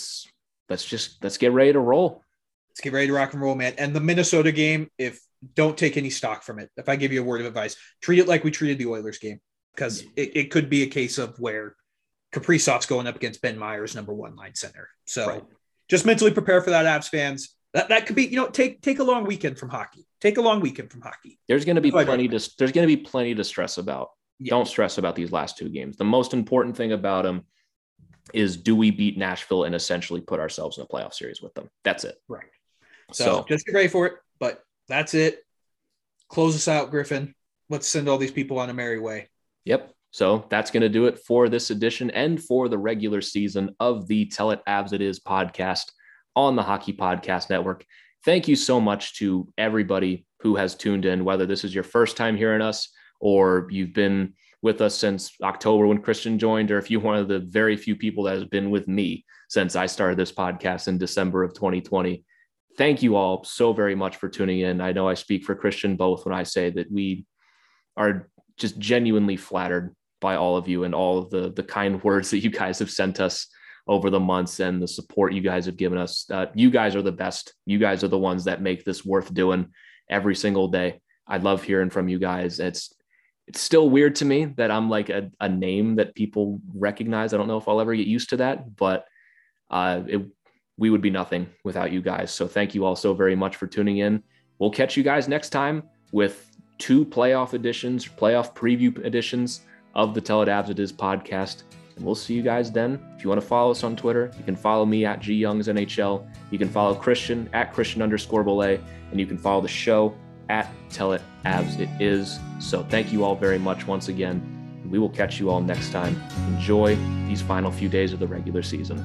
let's just let's get ready to roll. Let's get ready to rock and roll, man. And the Minnesota game, if don't take any stock from it. If I give you a word of advice, treat it like we treated the Oilers game because it, it could be a case of where Kaprizov's going up against Ben Meyers, number one line center. So right. just mentally prepare for that, Avs fans. That, that could be, you know, take take a long weekend from hockey. Take a long weekend from hockey. There's going to be plenty to there's going to be plenty to stress about. Yeah. Don't stress about these last two games. The most important thing about them is do we beat Nashville and essentially put ourselves in a playoff series with them? That's it. Right. So, so just get ready for it. But that's it. Close us out, Griffin. Let's send all these people on a merry way. Yep. So that's going to do it for this edition and for the regular season of the Tell It Avs It Is podcast on the Hockey Podcast Network. Thank you so much to everybody who has tuned in, whether this is your first time hearing us or you've been with us since October when Christian joined, or if you're one of the very few people that has been with me since I started this podcast in December of 2020. Thank you all so very much for tuning in. I know I speak for Christian both when I say that we are just genuinely flattered by all of you and all of the the kind words that you guys have sent us over the months and the support you guys have given us. Uh, you guys are the best. You guys are the ones that make this worth doing every single day. I love hearing from you guys. It's it's still weird to me that I'm like a, a name that people recognize. I don't know if I'll ever get used to that, but uh, it, we would be nothing without you guys. So thank you all so very much for tuning in. We'll catch you guys next time with two playoff editions, playoff preview editions of the Tell It Avs It Is podcast. And we'll see you guys then. If you want to follow us on Twitter, you can follow me at G Youngs NHL. You can follow Christian at Christian underscore Bolle, and you can follow the show at Tell It Avs It Is. So thank you all very much once again. We will catch you all next time. Enjoy these final few days of the regular season.